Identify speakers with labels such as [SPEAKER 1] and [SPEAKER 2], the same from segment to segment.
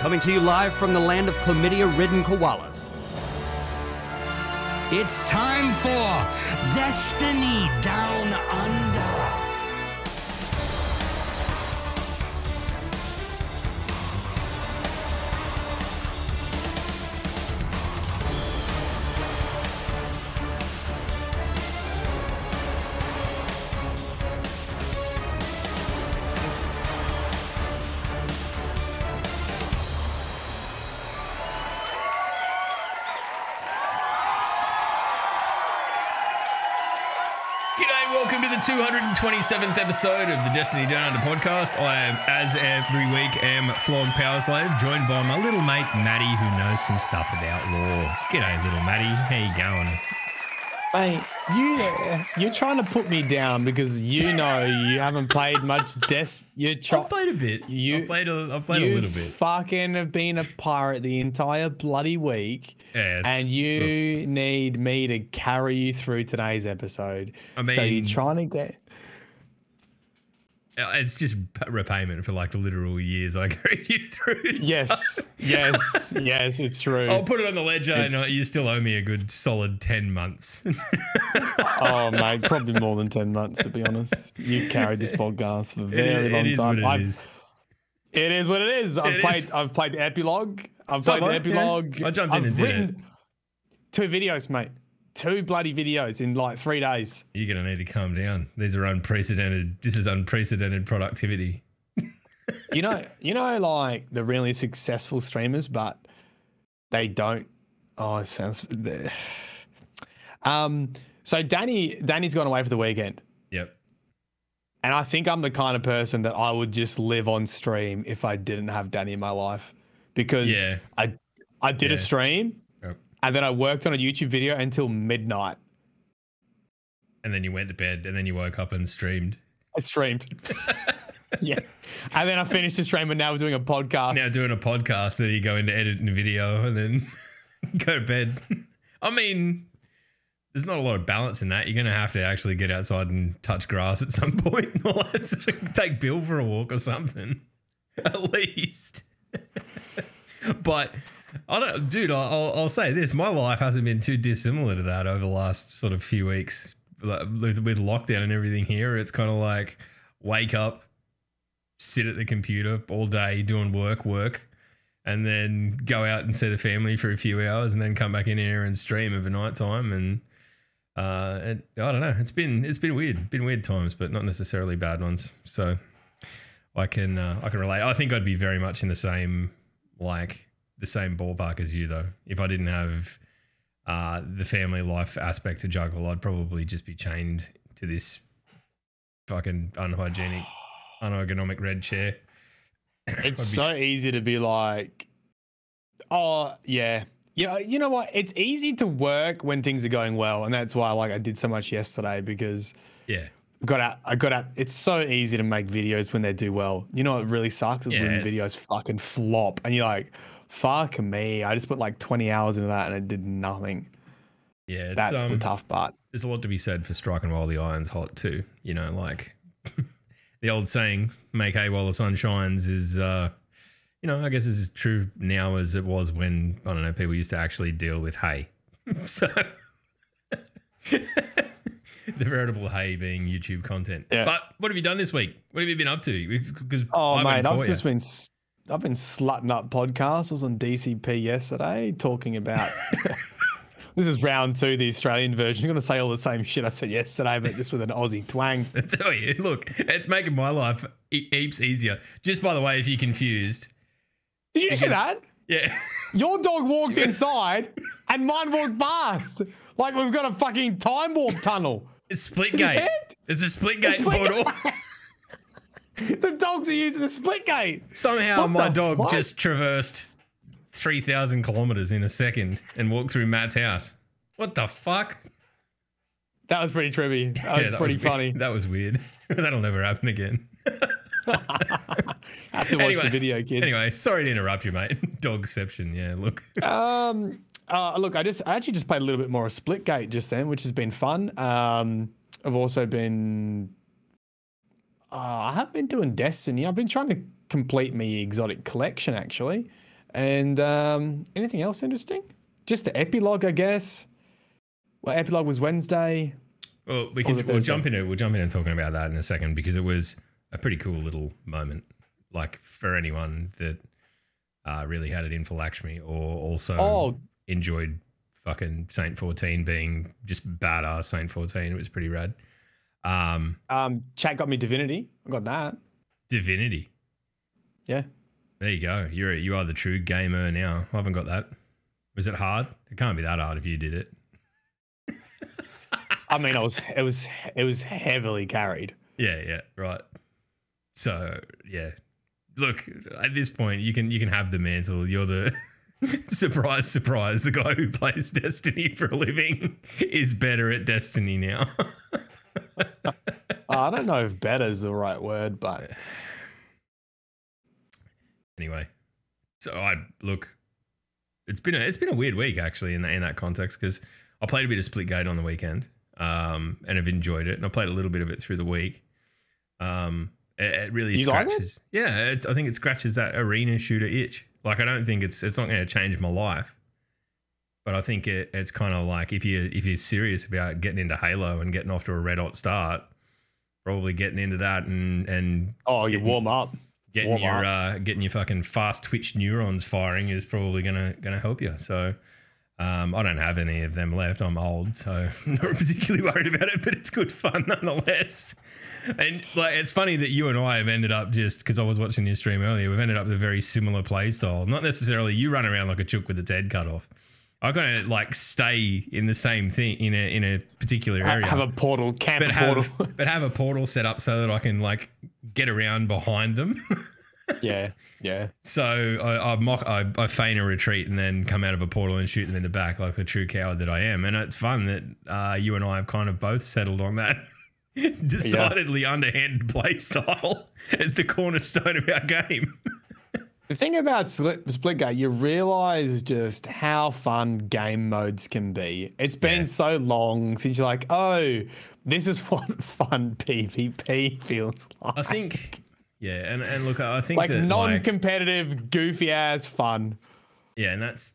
[SPEAKER 1] coming to you live from the land of chlamydia ridden koalas. It's time for Destiny Down Under.
[SPEAKER 2] 227th episode of the Destiny Down Under podcast. I am, as every week, am Flon Powerslave, joined by my little mate Maddie, who knows some stuff about law. G'day, little Maddie. How you going?
[SPEAKER 3] Mate, you you're trying to put me down because you know you haven't played much Des. You
[SPEAKER 2] I've played a bit.
[SPEAKER 3] You-
[SPEAKER 2] I've played a, I've played a little bit.
[SPEAKER 3] Fucking have been a pirate the entire bloody week,
[SPEAKER 2] Yeah,
[SPEAKER 3] and you need me to carry you through today's episode.
[SPEAKER 2] I mean, so
[SPEAKER 3] you're trying to get.
[SPEAKER 2] Uh, It's just repayment for like the literal years I carried you through. so-
[SPEAKER 3] Yes, yes, yes. It's true.
[SPEAKER 2] I'll put it on the ledger, and
[SPEAKER 3] It's-
[SPEAKER 2] uh, you still owe me a good solid 10 months.
[SPEAKER 3] oh, mate, probably more than ten months to be honest. You carried this podcast for a very
[SPEAKER 2] is-
[SPEAKER 3] long
[SPEAKER 2] it is
[SPEAKER 3] time.
[SPEAKER 2] what it is.
[SPEAKER 3] It is what it is. I've
[SPEAKER 2] It
[SPEAKER 3] played.
[SPEAKER 2] is.
[SPEAKER 3] I've played the epilogue. I've
[SPEAKER 2] So
[SPEAKER 3] played
[SPEAKER 2] I, yeah.
[SPEAKER 3] epilogue.
[SPEAKER 2] I jumped in
[SPEAKER 3] I've
[SPEAKER 2] and did it.
[SPEAKER 3] two videos, mate. Two bloody videos in like three days.
[SPEAKER 2] You're going to need to calm down. These are unprecedented. This is unprecedented productivity.
[SPEAKER 3] You know, you know, like the really successful streamers, but they don't. Oh, it sounds. Um. So Danny, Danny's gone away for the weekend,
[SPEAKER 2] Yep.
[SPEAKER 3] and I think I'm the kind of person that I would just live on stream if I didn't have Danny in my life, because
[SPEAKER 2] Yeah.
[SPEAKER 3] I, I did a stream. And then I worked on a YouTube video until midnight.
[SPEAKER 2] And then you went to bed and then you woke up and streamed.
[SPEAKER 3] I streamed. yeah. And then I finished the stream and now we're doing a podcast.
[SPEAKER 2] Now doing a podcast that you go into editing a video and then go to bed. I mean, there's not a lot of balance in that. You're going to have to actually get outside and touch grass at some point. Or take Bill for a walk or something. At least. but I don't, dude, I'll, I'll say this. My life hasn't been too dissimilar to that over the last sort of few weeks. With, with lockdown and everything here, it's kind of like wake up, sit at the computer all day doing work, work, and then go out and see the family for a few hours, and then come back in here and stream over night time. And uh, and I don't know, it's been it's been weird, been weird times, but not necessarily bad ones. So I can uh, I can relate. I think I'd be very much in the same like the same ballpark as you though. If I didn't have uh, the family life aspect to juggle, I'd probably just be chained to this fucking unhygienic, unergonomic red chair.
[SPEAKER 3] It's so easy to be like, oh, yeah. Yeah, you know what? It's easy to work when things are going well, and that's why like I did so much yesterday because
[SPEAKER 2] yeah.
[SPEAKER 3] Got out. I got out. It's so easy to make videos when they do well. You know what really sucks is
[SPEAKER 2] Yeah,
[SPEAKER 3] when videos fucking flop, and you're like, "Fuck me!" I just put like 20 hours into that, and it did nothing.
[SPEAKER 2] Yeah, it's,
[SPEAKER 3] That's
[SPEAKER 2] um,
[SPEAKER 3] the tough part.
[SPEAKER 2] There's a lot to be said for striking while the iron's hot too. You know, like the old saying, "Make hay while the sun shines," is, uh, you know, I guess is as true now as it was when I don't know people used to actually deal with hay. so the veritable hay being YouTube content.
[SPEAKER 3] Yeah.
[SPEAKER 2] But what have you done this week? What have you been up to? Because
[SPEAKER 3] Oh mate, I've just been I've been slutting up podcasts. I was on DCP yesterday talking about. this is round two, the Australian version. I'm going to say all the same shit I said yesterday, but just with an Aussie twang.
[SPEAKER 2] I tell you, look, it's making my life he- heaps easier. Just by the way, if you're confused,
[SPEAKER 3] Did you see that?
[SPEAKER 2] yeah.
[SPEAKER 3] Your dog walked inside, and mine walked past. Like we've got a fucking time warp tunnel.
[SPEAKER 2] It's
[SPEAKER 3] Splitgate.
[SPEAKER 2] It's a split gate portal.
[SPEAKER 3] the dogs are using the Splitgate.
[SPEAKER 2] Somehow
[SPEAKER 3] What
[SPEAKER 2] my dog
[SPEAKER 3] fuck?
[SPEAKER 2] just traversed 3,000 kilometers in a second and walked through Matt's house. What the fuck?
[SPEAKER 3] That was pretty trippy. That was
[SPEAKER 2] Yeah,
[SPEAKER 3] pretty
[SPEAKER 2] weird.
[SPEAKER 3] funny.
[SPEAKER 2] That was weird. That'll never happen again.
[SPEAKER 3] have to watch
[SPEAKER 2] Anyway-
[SPEAKER 3] the video, kids.
[SPEAKER 2] Anyway, sorry to interrupt you, mate. Dogception. Yeah, look.
[SPEAKER 3] Um, uh, look, I just I actually just played a little bit more of Splitgate just then, which has been fun. Um, I've also been uh, I haven't been doing Destiny. I've been trying to complete my exotic collection actually. And um, anything else interesting? Just the epilogue, I guess. Well, epilogue was Wednesday.
[SPEAKER 2] Well, we can, we'll jump into we'll jump into talking about that in a second because it was a pretty cool little moment. Like for anyone that uh, really had it in for Lakshmi or also
[SPEAKER 3] Oh,
[SPEAKER 2] enjoyed fucking Saint 14 being just badass Saint 14. It was pretty rad. Um,
[SPEAKER 3] um, chat got me Divinity. I got that.
[SPEAKER 2] Divinity.
[SPEAKER 3] Yeah.
[SPEAKER 2] There you go. You're you are the true gamer now. I haven't got that. Was it hard? It can't be that hard if you did it.
[SPEAKER 3] I mean, it was it was it was heavily carried.
[SPEAKER 2] Yeah, yeah, right. So yeah, look at this point, you can you can have the mantle. You're the surprise, surprise. The guy who plays Destiny for a living is better at Destiny now.
[SPEAKER 3] I don't know if better is the right word, but
[SPEAKER 2] anyway, so I look. It's been a it's been a weird week actually in that in that context because I played a bit of Splitgate on the weekend, um, and have enjoyed it, and I played a little bit of it through the week. Um, it, it really
[SPEAKER 3] You like it?
[SPEAKER 2] scratches. Yeah, I think it scratches that arena shooter itch. Like I don't think it's it's not going to change my life, but I think it, it's kind of like if you if you're serious about getting into Halo and getting off to a red hot start, probably getting into that and and
[SPEAKER 3] oh, you warm up.
[SPEAKER 2] getting
[SPEAKER 3] Warm
[SPEAKER 2] your uh, getting your fucking fast twitch neurons firing is probably gonna gonna help you. So um, I don't have any of them left. I'm old, so I'm not particularly worried about it. But it's good fun nonetheless. And like it's funny that you and I have ended up just because I was watching your stream earlier. We've ended up with a very similar play style. Not necessarily you run around like a chook with its head cut off. I gotta like stay in the same thing in a in a particular area
[SPEAKER 3] Have a portal, camp
[SPEAKER 2] but have
[SPEAKER 3] portal.
[SPEAKER 2] but have a portal set up so that I can like get around behind them.
[SPEAKER 3] yeah, yeah.
[SPEAKER 2] so I, I mock I, I feign a retreat and then come out of a portal and shoot them in the back like the true coward that I am. And it's fun that uh, you and I have kind of both settled on that decidedly underhanded play style as the cornerstone of our game.
[SPEAKER 3] The thing about Split, Splitgate, you realize just how fun game modes can be. It's been
[SPEAKER 2] Yeah.
[SPEAKER 3] so long since you're like, oh, this is what fun PvP feels like.
[SPEAKER 2] I think yeah, and, and look, I think
[SPEAKER 3] like
[SPEAKER 2] that, like,
[SPEAKER 3] non-competitive, goofy ass fun.
[SPEAKER 2] Yeah, and that's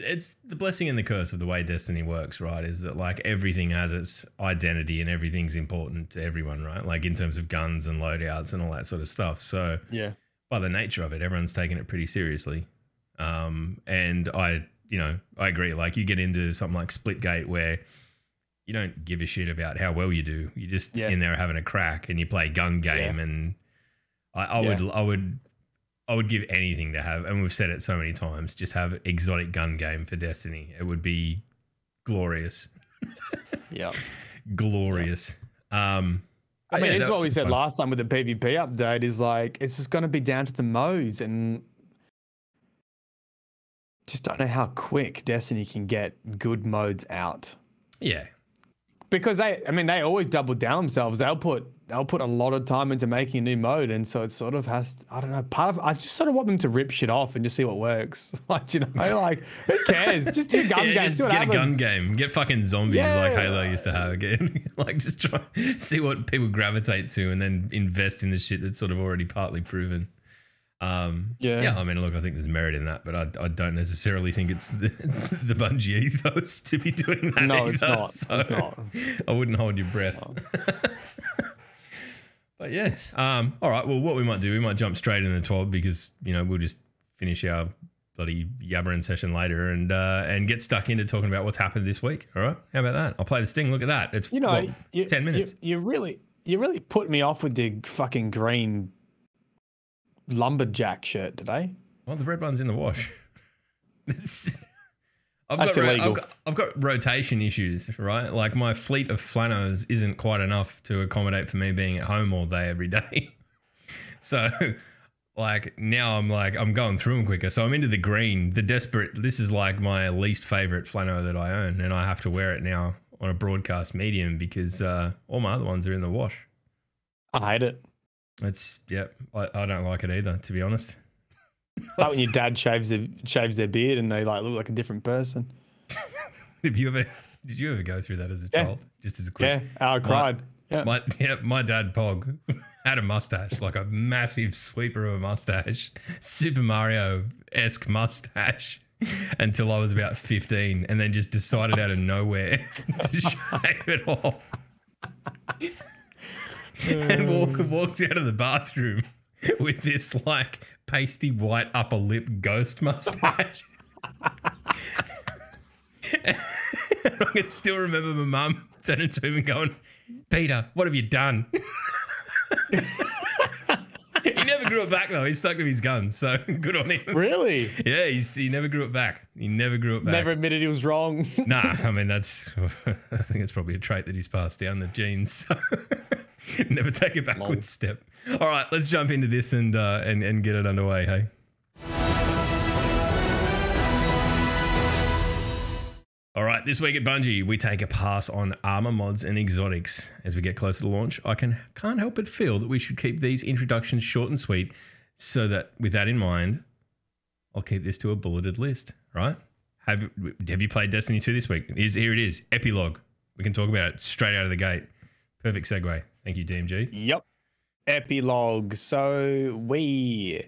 [SPEAKER 2] it's the blessing and the curse of the way Destiny works, right? Is that like everything has its identity and everything's important to everyone, right? Like in terms of guns and loadouts and all that sort of stuff. So
[SPEAKER 3] Yeah.
[SPEAKER 2] By the nature of it, everyone's taking it pretty seriously. Um, and I, you know, I agree. Like you get into something like Splitgate where you don't give a shit about how well you do. You're just
[SPEAKER 3] Yeah.
[SPEAKER 2] in there having a crack and you play gun game.
[SPEAKER 3] Yeah.
[SPEAKER 2] And I, I
[SPEAKER 3] Yeah.
[SPEAKER 2] would, I would, I would give anything to have, and we've said it so many times, just have exotic gun game for Destiny. It would be glorious,
[SPEAKER 3] Yeah.
[SPEAKER 2] glorious. Um,
[SPEAKER 3] I mean,
[SPEAKER 2] yeah,
[SPEAKER 3] it's
[SPEAKER 2] that
[SPEAKER 3] what we said
[SPEAKER 2] fun.
[SPEAKER 3] last time with the PvP update is like, it's just going to be down to the modes and just don't know how quick Destiny can get good modes out.
[SPEAKER 2] Yeah,
[SPEAKER 3] because they i mean they always double down themselves they'll put they'll put a lot of time into making a new mode and so it sort of has i don't know part of i just sort of want them to rip shit off and just see what works like you know like who cares just do gun
[SPEAKER 2] yeah,
[SPEAKER 3] games
[SPEAKER 2] just get a gun game. Get fucking zombies
[SPEAKER 3] Yeah.
[SPEAKER 2] like Halo used to have again. like just try see what people gravitate to, and then invest in the shit that's sort of already partly proven. Um,
[SPEAKER 3] Yeah.
[SPEAKER 2] yeah. I mean, look, I think there's merit in that, but I, I don't necessarily think it's the, the Bungie ethos to be doing that.
[SPEAKER 3] No, it's not.
[SPEAKER 2] so
[SPEAKER 3] It's not.
[SPEAKER 2] I wouldn't hold your breath. but yeah, um, all right. Well, what we might do, we might jump straight into the twelve because you know we'll just finish our bloody yabbering session later and uh, and get stuck into talking about what's happened this week. All right, how about that? I'll play the sting. Look at that. It's
[SPEAKER 3] you know
[SPEAKER 2] what,
[SPEAKER 3] you,
[SPEAKER 2] ten minutes.
[SPEAKER 3] you, you really you really put me off with the fucking green lumberjack shirt today
[SPEAKER 2] Well, the red one's in the wash. I've
[SPEAKER 3] That's
[SPEAKER 2] got,
[SPEAKER 3] illegal.
[SPEAKER 2] I've got I've got rotation issues, right? Like my fleet of flannels isn't quite enough to accommodate for me being at home all day every day. so, like now I'm like I'm going through them quicker. So I'm into the green, the desperate. This is like my least favorite flannel that I own, and I have to wear it now on a broadcast medium because uh, all my other ones are in the wash.
[SPEAKER 3] i hate it
[SPEAKER 2] It's yeah, I, I don't like it either, to be honest.
[SPEAKER 3] like when your dad shaves their shaves their beard and they like look like a different person
[SPEAKER 2] Have you ever? Did you ever go through that as a
[SPEAKER 3] Yeah.
[SPEAKER 2] child? Just as a quick.
[SPEAKER 3] yeah i cried yeah
[SPEAKER 2] My yeah, my dad Pog had a mustache, like a massive sweeper of a mustache, Super Mario esque mustache, until I was about 15, and then just decided out of nowhere to shave it off. and walk, uh. walked out of the bathroom with this like pasty white upper lip ghost mustache. I can still remember my mum turning to him and going, Peter, what have you done? he never grew it back though. He stuck to his guns, so good on him.
[SPEAKER 3] Really?
[SPEAKER 2] Yeah, he's, he never grew it back. He never grew it back.
[SPEAKER 3] Never admitted he was wrong.
[SPEAKER 2] Nah, I mean that's. I think it's probably a trait that he's passed down the genes. never take a backward step. All right, let's jump into this and uh, and and get it underway. Hey. All right, this week at Bungie, we take a pass on armor mods and exotics. As we get closer to launch, I can can't help but feel that we should keep these introductions short and sweet, so that with that in mind, I'll keep this to a bulleted list. Right? Have Have you played Destiny 2 this week? Is here it is, epilogue. We can talk about it straight out of the gate. Perfect segue. Thank you, DMG.
[SPEAKER 3] Yep. Epilogue. So we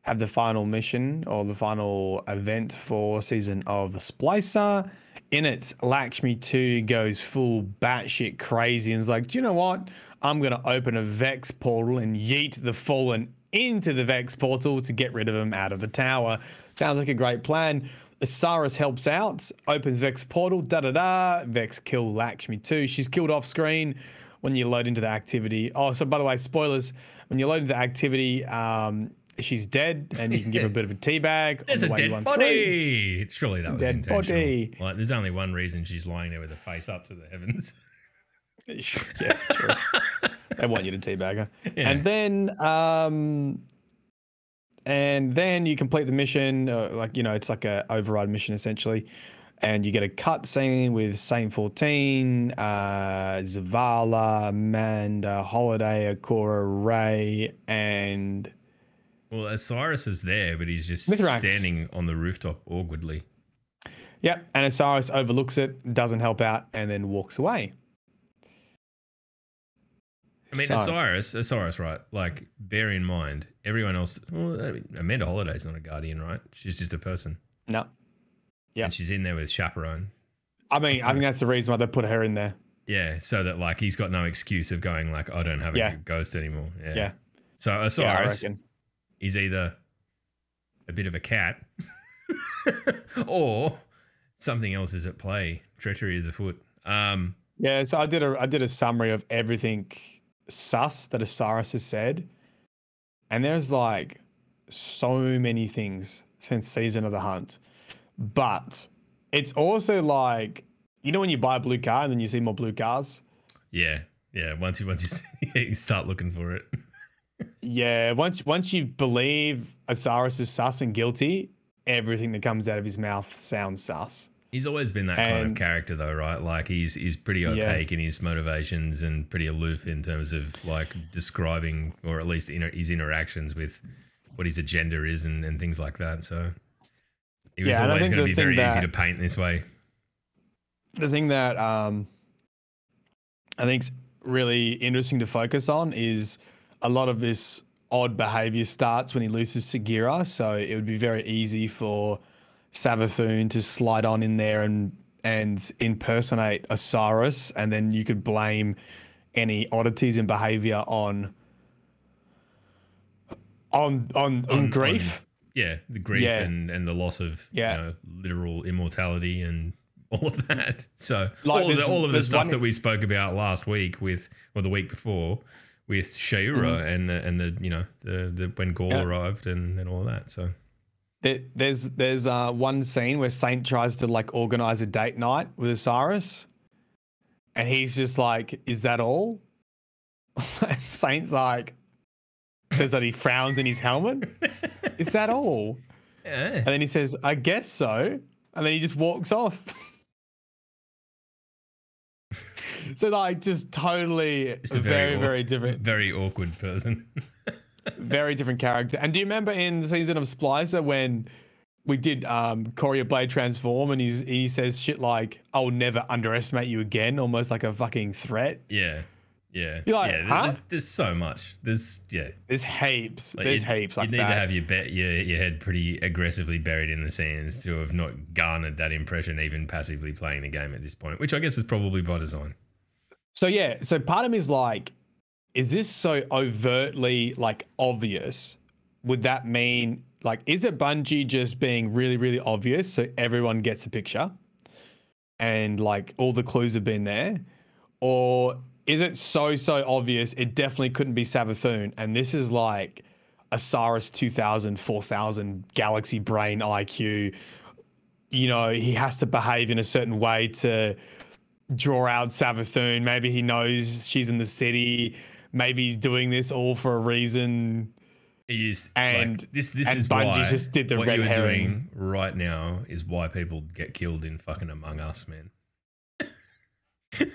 [SPEAKER 3] have the final mission or the final event for season of Splicer. In it, Lakshmi 2 goes full batshit crazy and is like, Do you know what? I'm going to open a Vex portal and yeet the Fallen into the Vex portal to get rid of them out of the tower. Sounds like a great plan. Osiris helps out, opens Vex portal, da da da. Vex kill Lakshmi 2. She's killed off screen when you load into the activity. Oh, so by the way, spoilers. When you load into the activity, um, she's dead, and you can give her a bit of a tea bag.
[SPEAKER 2] There's a dead body. Surely that was
[SPEAKER 3] Dead
[SPEAKER 2] intentional.
[SPEAKER 3] body.
[SPEAKER 2] Like, there's only one reason she's lying there with her face up to the heavens.
[SPEAKER 3] yeah, true. they want you to teabag her.
[SPEAKER 2] Yeah.
[SPEAKER 3] And then, um, and then you complete the mission. Uh, like you know, it's like a override mission essentially, and you get a cut scene with Saint Fourteen, uh, Zavala, Amanda, Holiday, Ikora, Rey, and
[SPEAKER 2] Well, Osiris is there, but he's just
[SPEAKER 3] Mithrax.
[SPEAKER 2] standing on the rooftop awkwardly.
[SPEAKER 3] yep. And Osiris overlooks it, doesn't help out, and then walks away.
[SPEAKER 2] I mean,
[SPEAKER 3] So-
[SPEAKER 2] Osiris, Osiris, right? Like, bear in mind, everyone else. Well, I mean, Amanda Holiday's not a guardian, right? She's just a person,
[SPEAKER 3] No, Yeah.
[SPEAKER 2] and she's in there with chaperone.
[SPEAKER 3] I mean, I think that's the reason why they put her in there.
[SPEAKER 2] Yeah, so that like he's got no excuse of going like, I don't have a
[SPEAKER 3] Yeah.
[SPEAKER 2] ghost anymore. Yeah.
[SPEAKER 3] Yeah.
[SPEAKER 2] So
[SPEAKER 3] I
[SPEAKER 2] Osiris
[SPEAKER 3] reckon.
[SPEAKER 2] is either a bit of a cat, or something else is at play. Treachery is afoot. Um,
[SPEAKER 3] Yeah, so I did a I did a summary of everything sus that Osiris has said, and there's like so many things since season of the hunt, but it's also like you know when you buy a blue car and then you see more blue cars.
[SPEAKER 2] yeah, yeah. Once you once you, see, you start looking for it.
[SPEAKER 3] Yeah, once once you believe Osiris is sus and guilty, everything that comes out of his mouth sounds sus.
[SPEAKER 2] He's always been that kind of character, though, right? Like he's he's pretty
[SPEAKER 3] Yeah.
[SPEAKER 2] opaque in his motivations and pretty aloof in terms of like describing or at least inter- his interactions with what his agenda is and, and things like that. So he was
[SPEAKER 3] Yeah, I
[SPEAKER 2] always
[SPEAKER 3] think
[SPEAKER 2] going to be very
[SPEAKER 3] thing
[SPEAKER 2] easy
[SPEAKER 3] that-
[SPEAKER 2] to paint this way.
[SPEAKER 3] the thing that um, I think's really interesting to focus on is a lot of this odd behavior starts when he loses Sagira. So it would be very easy for Savathun to slide on in there and and impersonate Osiris, and then you could blame any oddities in behavior on on on, on,
[SPEAKER 2] On-
[SPEAKER 3] grief.
[SPEAKER 2] Yeah, the grief
[SPEAKER 3] Yeah.
[SPEAKER 2] and, and the loss of
[SPEAKER 3] Yeah.
[SPEAKER 2] you know, literal immortality and all of that. So
[SPEAKER 3] Like
[SPEAKER 2] all, of the, all of the stuff
[SPEAKER 3] one-
[SPEAKER 2] that we spoke about last week with or the week before with Shaura
[SPEAKER 3] Mm-hmm.
[SPEAKER 2] and the, and the you know the, the when Ghaul
[SPEAKER 3] Yeah.
[SPEAKER 2] arrived and, and all of that. So
[SPEAKER 3] There, there's there's uh, one scene where Saint tries to like organize a date night with Osiris, and he's just like, "Is that all?" Saint's like, says that he frowns in his helmet. Is that all?
[SPEAKER 2] yeah,
[SPEAKER 3] And then he says, "I guess so," and then he just walks off. so like, just totally
[SPEAKER 2] Just a
[SPEAKER 3] very
[SPEAKER 2] aw-
[SPEAKER 3] very different
[SPEAKER 2] very awkward person.
[SPEAKER 3] very different character. And do you remember in the season of Splicer when we did um Quria Blade transform and he's he says shit like, I'll never underestimate you again, almost like a fucking threat.
[SPEAKER 2] yeah, Yeah,
[SPEAKER 3] You're like,
[SPEAKER 2] yeah.
[SPEAKER 3] huh?
[SPEAKER 2] There's, there's so much. There's yeah.
[SPEAKER 3] There's heaps.
[SPEAKER 2] Like,
[SPEAKER 3] There's
[SPEAKER 2] you-
[SPEAKER 3] heaps like
[SPEAKER 2] you need
[SPEAKER 3] that.
[SPEAKER 2] to have your, be- your your head pretty aggressively buried in the sand to have not garnered that impression, even passively playing the game at this point, which I guess is probably by design.
[SPEAKER 3] So yeah, so part of me is like, is this so overtly like obvious? Would that mean like is it Bungie just being really, really obvious so everyone gets a picture? And like all the clues have been there? Or is it so so obvious it definitely couldn't be Savathun? And this is like Osiris 2000, 4000 galaxy brain IQ. You know, he has to behave in a certain way to draw out Savathun. Maybe he knows she's in the city. Maybe he's doing this all for a reason.
[SPEAKER 2] It is
[SPEAKER 3] And-
[SPEAKER 2] like, this. This
[SPEAKER 3] and
[SPEAKER 2] is
[SPEAKER 3] Bungie
[SPEAKER 2] why
[SPEAKER 3] just did the
[SPEAKER 2] what
[SPEAKER 3] red
[SPEAKER 2] you
[SPEAKER 3] herring.
[SPEAKER 2] doing right now is why people get killed in fucking Among Us, man.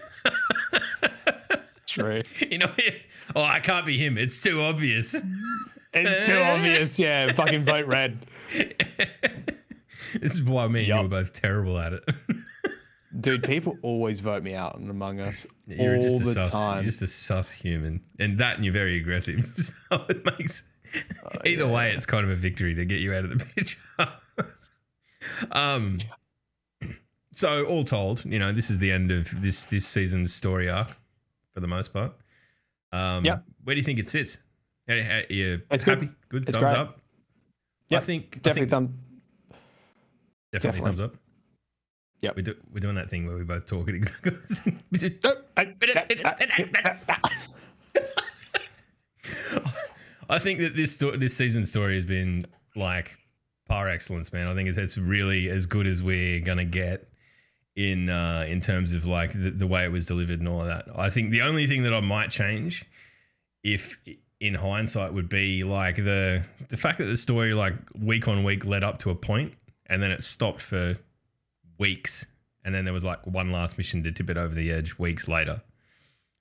[SPEAKER 2] You know, oh, I can't be him. It's too obvious.
[SPEAKER 3] It's too obvious. Yeah, fucking vote red.
[SPEAKER 2] this is why me and
[SPEAKER 3] Yup.
[SPEAKER 2] you were both terrible at it.
[SPEAKER 3] Dude, people always vote me out in Among Us
[SPEAKER 2] You're
[SPEAKER 3] all
[SPEAKER 2] just a
[SPEAKER 3] the
[SPEAKER 2] sus.
[SPEAKER 3] time.
[SPEAKER 2] You're just a sus human, and that and you're very aggressive. So it makes
[SPEAKER 3] Oh,
[SPEAKER 2] either way, it's kind of a victory to get you out of the picture. um. So all told, you know, this is the end of this this season's story arc for the most part. Um,
[SPEAKER 3] Yep.
[SPEAKER 2] Where do you think it sits? How- you
[SPEAKER 3] It's good.
[SPEAKER 2] happy? Good.
[SPEAKER 3] It's
[SPEAKER 2] thumbs
[SPEAKER 3] great.
[SPEAKER 2] up. I
[SPEAKER 3] Yep,
[SPEAKER 2] think I
[SPEAKER 3] Definitely
[SPEAKER 2] think
[SPEAKER 3] thumb.
[SPEAKER 2] definitely,
[SPEAKER 3] definitely.
[SPEAKER 2] thumbs up.
[SPEAKER 3] Yeah,
[SPEAKER 2] We do, we're doing that thing where we both talk at exactly. the same- we I think that this sto- this season story has been like par excellence, man. I think it's, it's really as good as we're gonna get in uh, in terms of like the, the way it was delivered and all of that. I think the only thing that I might change, if in hindsight, would be like the the fact that the story like week on week led up to a point and then it stopped for weeks, and then there was like one last mission to tip it over the edge weeks later.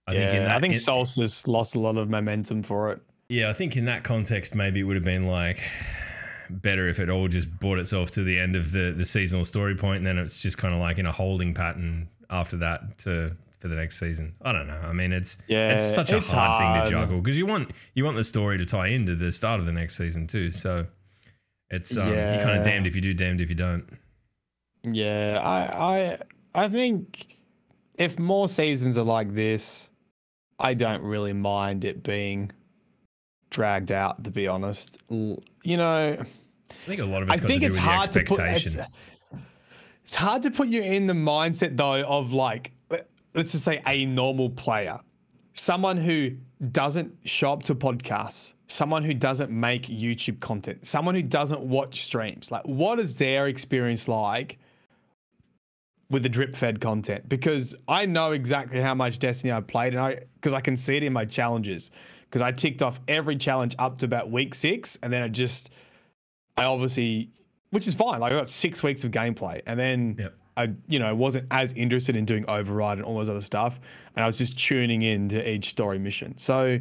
[SPEAKER 2] I
[SPEAKER 3] yeah,
[SPEAKER 2] think in that,
[SPEAKER 3] I think
[SPEAKER 2] in-
[SPEAKER 3] Solstice lost a lot of momentum for it.
[SPEAKER 2] yeah, I think in that context, maybe it would have been like better if it all just brought itself to the end of the the seasonal story point, and then it's just kind of like in a holding pattern after that to for the next season. I don't know. I mean, it's
[SPEAKER 3] Yeah,
[SPEAKER 2] it's such a
[SPEAKER 3] it's
[SPEAKER 2] hard, thing to juggle because you want you want the story to tie into the start of the next season too. So it's um, you're kind of damned if you do, damned if you don't.
[SPEAKER 3] Yeah, I, I, I think if more seasons are like this, I don't really mind it being dragged out. To be honest, you know,
[SPEAKER 2] I think a lot of
[SPEAKER 3] I
[SPEAKER 2] got
[SPEAKER 3] think
[SPEAKER 2] to do
[SPEAKER 3] it's
[SPEAKER 2] with
[SPEAKER 3] hard
[SPEAKER 2] the
[SPEAKER 3] to put. It's, it's hard to put you in the mindset though of like, let- let's just say a normal player, someone who doesn't show up to podcasts, someone who doesn't make YouTube content, someone who doesn't watch streams. Like, what is their experience like? with the drip fed content because I know exactly how much Destiny I played and I because I can see it in my challenges because I ticked off every challenge up to about week six and then it just I obviously which is fine like I got six weeks of gameplay and then
[SPEAKER 2] Yep.
[SPEAKER 3] I you know wasn't as interested in doing override and all those other stuff and I was just tuning in to each story mission so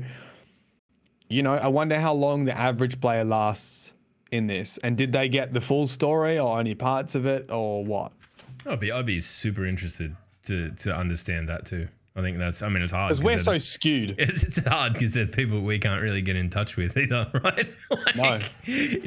[SPEAKER 3] you know I wonder how long the average player lasts in this and did they get the full story or only parts of it or what
[SPEAKER 2] I'd be I'd be super interested to to understand that too. I think that's I mean it's hard
[SPEAKER 3] because we're so skewed
[SPEAKER 2] It's, it's hard because there's people we can't really get in touch with either, right? like,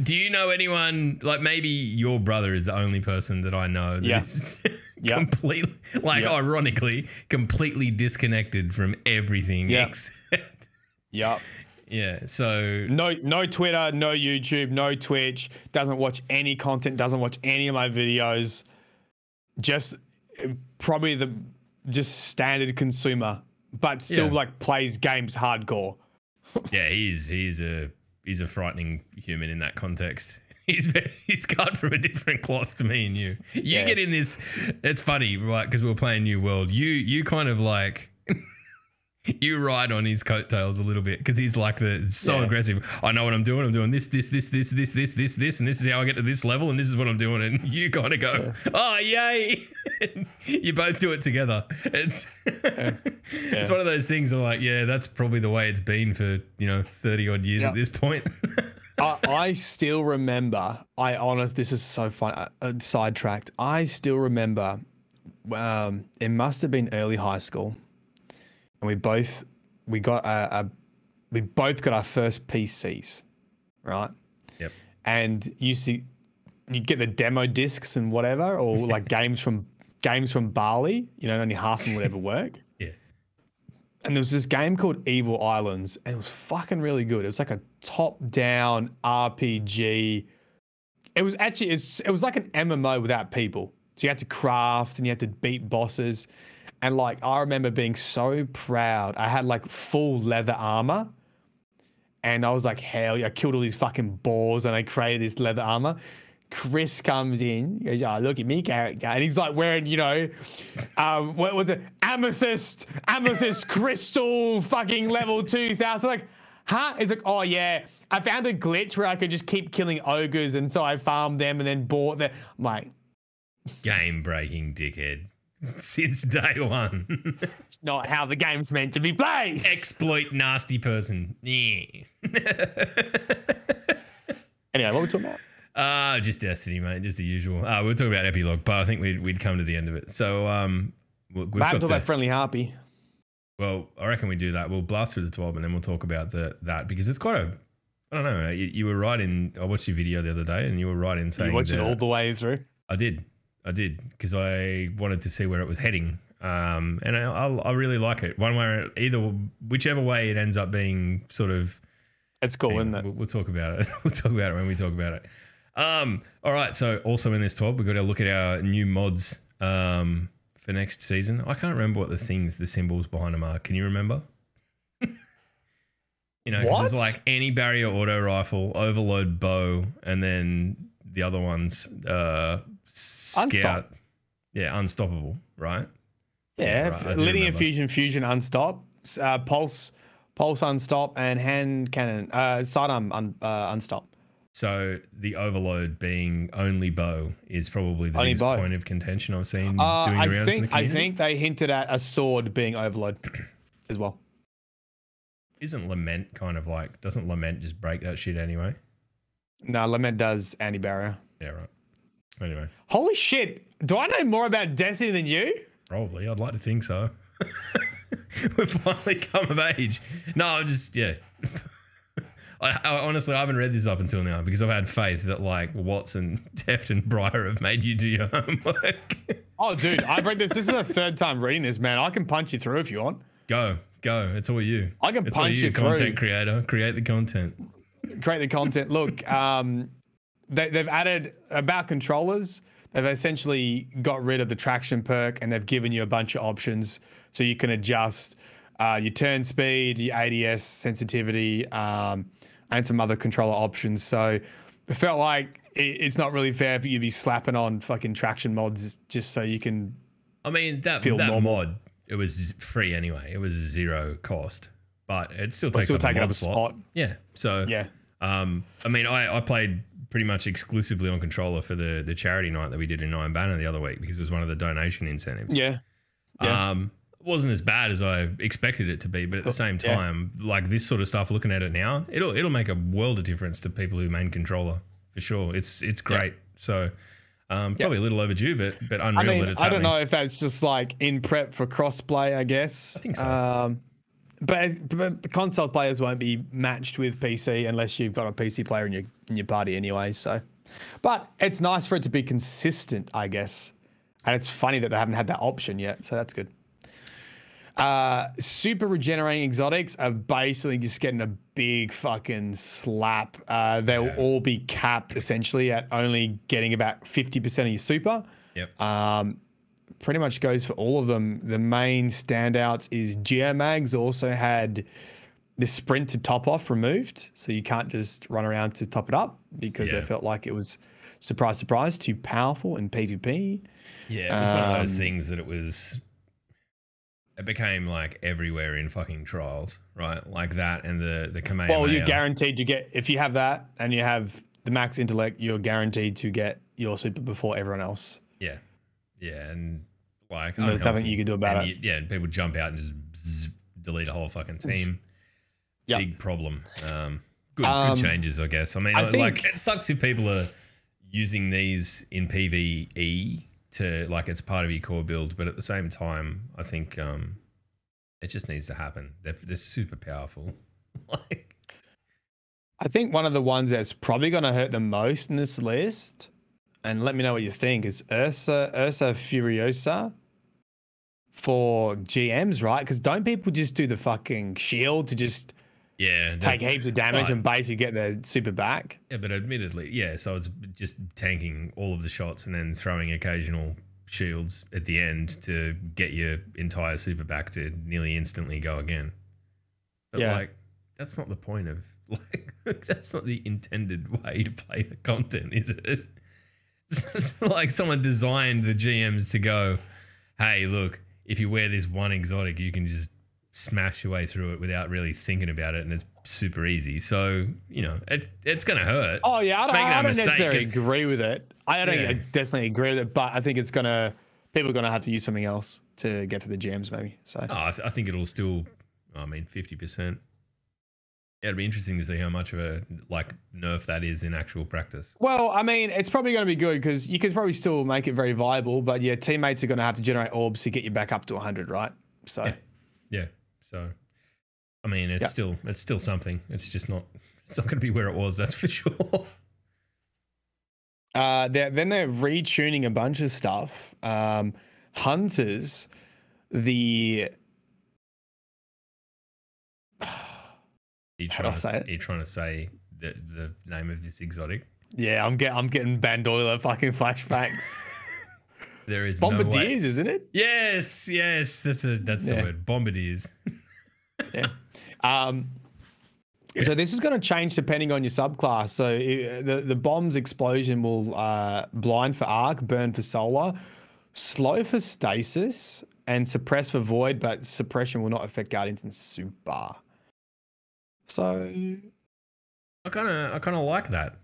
[SPEAKER 2] Do you know anyone like maybe your brother is the only person that I know that
[SPEAKER 3] Yeah.
[SPEAKER 2] is
[SPEAKER 3] Yep.
[SPEAKER 2] completely, like
[SPEAKER 3] Yep.
[SPEAKER 2] ironically, completely disconnected from everything.
[SPEAKER 3] Yep.
[SPEAKER 2] Except,
[SPEAKER 3] Yep.
[SPEAKER 2] yeah. So
[SPEAKER 3] No, no Twitter, no YouTube, no Twitch. Doesn't watch any content. Doesn't watch any of my videos. Just uh, probably the just standard consumer, but still
[SPEAKER 2] Yeah.
[SPEAKER 3] like plays games hardcore.
[SPEAKER 2] yeah, he's he's a he's a frightening human in that context. He's very, he's cut from a different cloth to me and you. You
[SPEAKER 3] Yeah.
[SPEAKER 2] get in this. It's funny, right? Because we are playing New World. You you kind of like. You ride on his coattails a little bit because he's like the so
[SPEAKER 3] Yeah.
[SPEAKER 2] aggressive. I know what I'm doing. I'm doing this, this, this, this, this, this, this, this, and this is how I get to this level, and this is what I'm doing. And you kind of go, "Oh, yay!" you both do it together. It's it's one of those things. I'm like, yeah, that's probably the way it's been for you know 30 odd years
[SPEAKER 3] Yeah.
[SPEAKER 2] at this point.
[SPEAKER 3] I, I still remember. I honest. This is so fun. Uh, uh, sidetracked. I still remember. Um, it must have been early high school, and we both we got a, a we both got our first PCs, right?
[SPEAKER 2] Yep.
[SPEAKER 3] And you see, you get the demo discs and whatever, or like games from games from Bali. You know, only half of them would ever work.
[SPEAKER 2] Yeah.
[SPEAKER 3] And there was this game called Evil Islands, and it was fucking really good. It was like a top-down RPG. It was actually it's, it was like an MMO without people. So you had to craft and you had to beat bosses. And like I remember being so proud. I had like full leather armor. And I was like, hell yeah, I killed all these fucking boars and I created this leather armor. Chris comes in, goes, oh, look at me character. And he's like wearing, you know, um, what was it? Amethyst, amethyst crystal fucking level 2000. Like, huh? He's like, oh yeah, I found a glitch where I could just keep killing ogres. And so I farmed them and then bought them. I'm like,
[SPEAKER 2] Game breaking dickhead. Since day one.
[SPEAKER 3] it's not how the game's meant to be played.
[SPEAKER 2] Exploit nasty person. Yeah.
[SPEAKER 3] Anyway, what are we talking about?
[SPEAKER 2] Uh, just Destiny, mate. Just the usual. Uh, we are talking about Epilogue, but I think we'd, we'd come to the end of it. So, um, we- we've
[SPEAKER 3] haven't
[SPEAKER 2] got
[SPEAKER 3] talked
[SPEAKER 2] the,
[SPEAKER 3] about Friendly Harpy.
[SPEAKER 2] well, I reckon we do that. We'll blast through the 12 and then we'll talk about the that because it's quite a, I don't know. You, you were right in, I watched your video the other day and you were right in saying
[SPEAKER 3] You watch it all the way through.
[SPEAKER 2] I did. I did because I wanted to see where it was heading. Um, and I, I, I really like it. One way, or either whichever way it ends up being, sort of.
[SPEAKER 3] It's cool,
[SPEAKER 2] Anyway,
[SPEAKER 3] isn't it?
[SPEAKER 2] We'll, we'll talk about it. we'll talk about it when we talk about it. Um, all right. So also in this talk, we've got to look at our new mods um, for next season. I can't remember what the things, the symbols behind them are. Can you remember? you know, 'cause there's like any barrier auto rifle, overload bow, and then the other ones, uh, scout.
[SPEAKER 3] Unstop.
[SPEAKER 2] Yeah, unstoppable, right?
[SPEAKER 3] Yeah,
[SPEAKER 2] right,
[SPEAKER 3] linear fusion, fusion, unstop, uh, pulse, pulse, unstop, and hand cannon, uh, sidearm, un, uh, unstop.
[SPEAKER 2] So the overload being only bow is probably the
[SPEAKER 3] Only
[SPEAKER 2] biggest
[SPEAKER 3] bow.
[SPEAKER 2] point of contention I've seen
[SPEAKER 3] Uh,
[SPEAKER 2] doing
[SPEAKER 3] I
[SPEAKER 2] the rounds in the
[SPEAKER 3] think I think they hinted at a sword being overload as well.
[SPEAKER 2] Isn't lament kind of like doesn't lament just break that shit anyway?
[SPEAKER 3] No, Lament does anti barrier.
[SPEAKER 2] Yeah, right. Anyway,
[SPEAKER 3] Holy shit! Do I know more about Destiny than you?
[SPEAKER 2] probably I'd like to think so. We've finally come of age. No, I'm just yeah. I, I honestly I haven't read this up until now because I've had faith that like Watson, Teft, and Briar have made you do your homework.
[SPEAKER 3] Oh, dude, I've read this. This is the third time reading this, man. I can punch you through if you want.
[SPEAKER 2] go, go. It's all you.
[SPEAKER 3] I can
[SPEAKER 2] it's all
[SPEAKER 3] punch
[SPEAKER 2] you,
[SPEAKER 3] you through.
[SPEAKER 2] content creator. Create the content.
[SPEAKER 3] create the content. Look, um, they, they've added about controllers. They've essentially got rid of the traction perk and they've given you a bunch of options so you can adjust uh, your turn speed, your ADS sensitivity, um, and some other controller options. So it felt like it, it's not really fair for you to be slapping on fucking traction mods just so you can.
[SPEAKER 2] I mean that
[SPEAKER 3] Feel
[SPEAKER 2] that
[SPEAKER 3] normal.
[SPEAKER 2] mod it was free anyway. It was zero cost, but it still takes
[SPEAKER 3] still
[SPEAKER 2] up
[SPEAKER 3] taking
[SPEAKER 2] a
[SPEAKER 3] up a
[SPEAKER 2] slot.
[SPEAKER 3] spot.
[SPEAKER 2] Yeah. So
[SPEAKER 3] Yeah.
[SPEAKER 2] Um, I mean, I, I played pretty much exclusively on controller for the the charity night that we did in Iron Banner the other week because it was one of the donation incentives.
[SPEAKER 3] Yeah. yeah.
[SPEAKER 2] Um, wasn't as bad as I expected it to be, but at the same
[SPEAKER 3] Yeah.
[SPEAKER 2] time, like this sort of stuff, looking at it now, it'll it'll make a world of difference to people who main controller for sure. It's it's great. So. Um, probably a little overdue, but but unreal
[SPEAKER 3] I mean,
[SPEAKER 2] that it's
[SPEAKER 3] I don't know if that's just like in prep for crossplay. I guess.
[SPEAKER 2] I think so.
[SPEAKER 3] Um, but, but console players won't be matched with PC unless you've got a PC player in your in your party anyway. So, but it's nice for it to be consistent, I guess. And it's funny that they haven't had that option yet, so that's good. Uh, super regenerating exotics are basically just getting a big fucking slap. Uh, they'll
[SPEAKER 2] Yeah.
[SPEAKER 3] all be capped essentially at only getting about 50% of your super.
[SPEAKER 2] Yep.
[SPEAKER 3] Um, pretty much goes for all of them. The main standouts is Geomags also had the sprint to top off removed, so you can't just run around to top it up because
[SPEAKER 2] Yeah.
[SPEAKER 3] they felt like it was surprise, surprise, too powerful in PvP.
[SPEAKER 2] Yeah, it was one of those
[SPEAKER 3] Um,
[SPEAKER 2] things that it was. It became like everywhere in fucking trials, right? Like that and the the Kamehameha.
[SPEAKER 3] Well, you're guaranteed to get if you have that and you have the max intellect, you're guaranteed to get your super before everyone else.
[SPEAKER 2] Yeah, yeah, and like
[SPEAKER 3] there's nothing you can do about
[SPEAKER 2] And
[SPEAKER 3] it.
[SPEAKER 2] you- yeah, people jump out and just zzz, delete a whole fucking team.
[SPEAKER 3] Yep.
[SPEAKER 2] Big problem. Um, good,
[SPEAKER 3] Um,
[SPEAKER 2] good changes, I guess. I mean,
[SPEAKER 3] I
[SPEAKER 2] like
[SPEAKER 3] think-
[SPEAKER 2] it sucks if people are using these in PVE to like it's part of your core build, but at the same time, I think um, It just needs to happen. They're, they're super powerful. like,
[SPEAKER 3] I think one of the ones that's probably going to hurt the most in this list, and let me know what you think, is Ursa Ursa Furiosa for GMs, right? Because don't people just do the fucking shield to just
[SPEAKER 2] yeah,
[SPEAKER 3] take heaps of damage
[SPEAKER 2] Right.
[SPEAKER 3] and basically get their super back?
[SPEAKER 2] Yeah, but admittedly, yeah. So it's just tanking all of the shots and then throwing occasional shields at the end to get your entire super back to nearly instantly go again. But
[SPEAKER 3] Yeah.
[SPEAKER 2] like, that's not the point of like that's not the intended way to play the content, is it? It's like someone designed the GMs to go, hey, look, if you wear this one exotic, you can just smash your way through it without really thinking about it, and it's super easy. So you know, it, it's gonna hurt.
[SPEAKER 3] Oh yeah, I don't, I don't necessarily agree with it. I don't
[SPEAKER 2] Yeah.
[SPEAKER 3] definitely agree with it, but I think it's gonna people are gonna have to use something else to get through the GMs, maybe. So
[SPEAKER 2] Oh, I, th- I think it'll still. I mean, fifty percent. Yeah, it'd be interesting to see how much of a like nerf that is in actual practice.
[SPEAKER 3] Well, I mean, it's probably going to be good because you could probably still make it very viable, but your teammates are going to have to generate orbs to get you back up to 100, right? So,
[SPEAKER 2] Yeah. Yeah. So, I mean, it's
[SPEAKER 3] Yeah.
[SPEAKER 2] still it's still something. It's just not. It's not going to be where it was. That's for sure.
[SPEAKER 3] uh, they're, then they're retuning a bunch of stuff. Um, hunters, the
[SPEAKER 2] you
[SPEAKER 3] How do I
[SPEAKER 2] trying to
[SPEAKER 3] say it?
[SPEAKER 2] Are you trying to say the the name of this exotic?
[SPEAKER 3] yeah, I'm getting I'm getting Bandoila fucking flashbacks.
[SPEAKER 2] There is no.
[SPEAKER 3] Bombardiers, isn't it?
[SPEAKER 2] Yes, yes, that's a that's the word. Bombardiers.
[SPEAKER 3] Yeah. Um, So this is going to change depending on your subclass. So uh, the the bomb's explosion will uh, blind for arc, burn for solar, slow for stasis, and suppress for void. But suppression will not affect guardians and super. So
[SPEAKER 2] I kind of I kind of like that.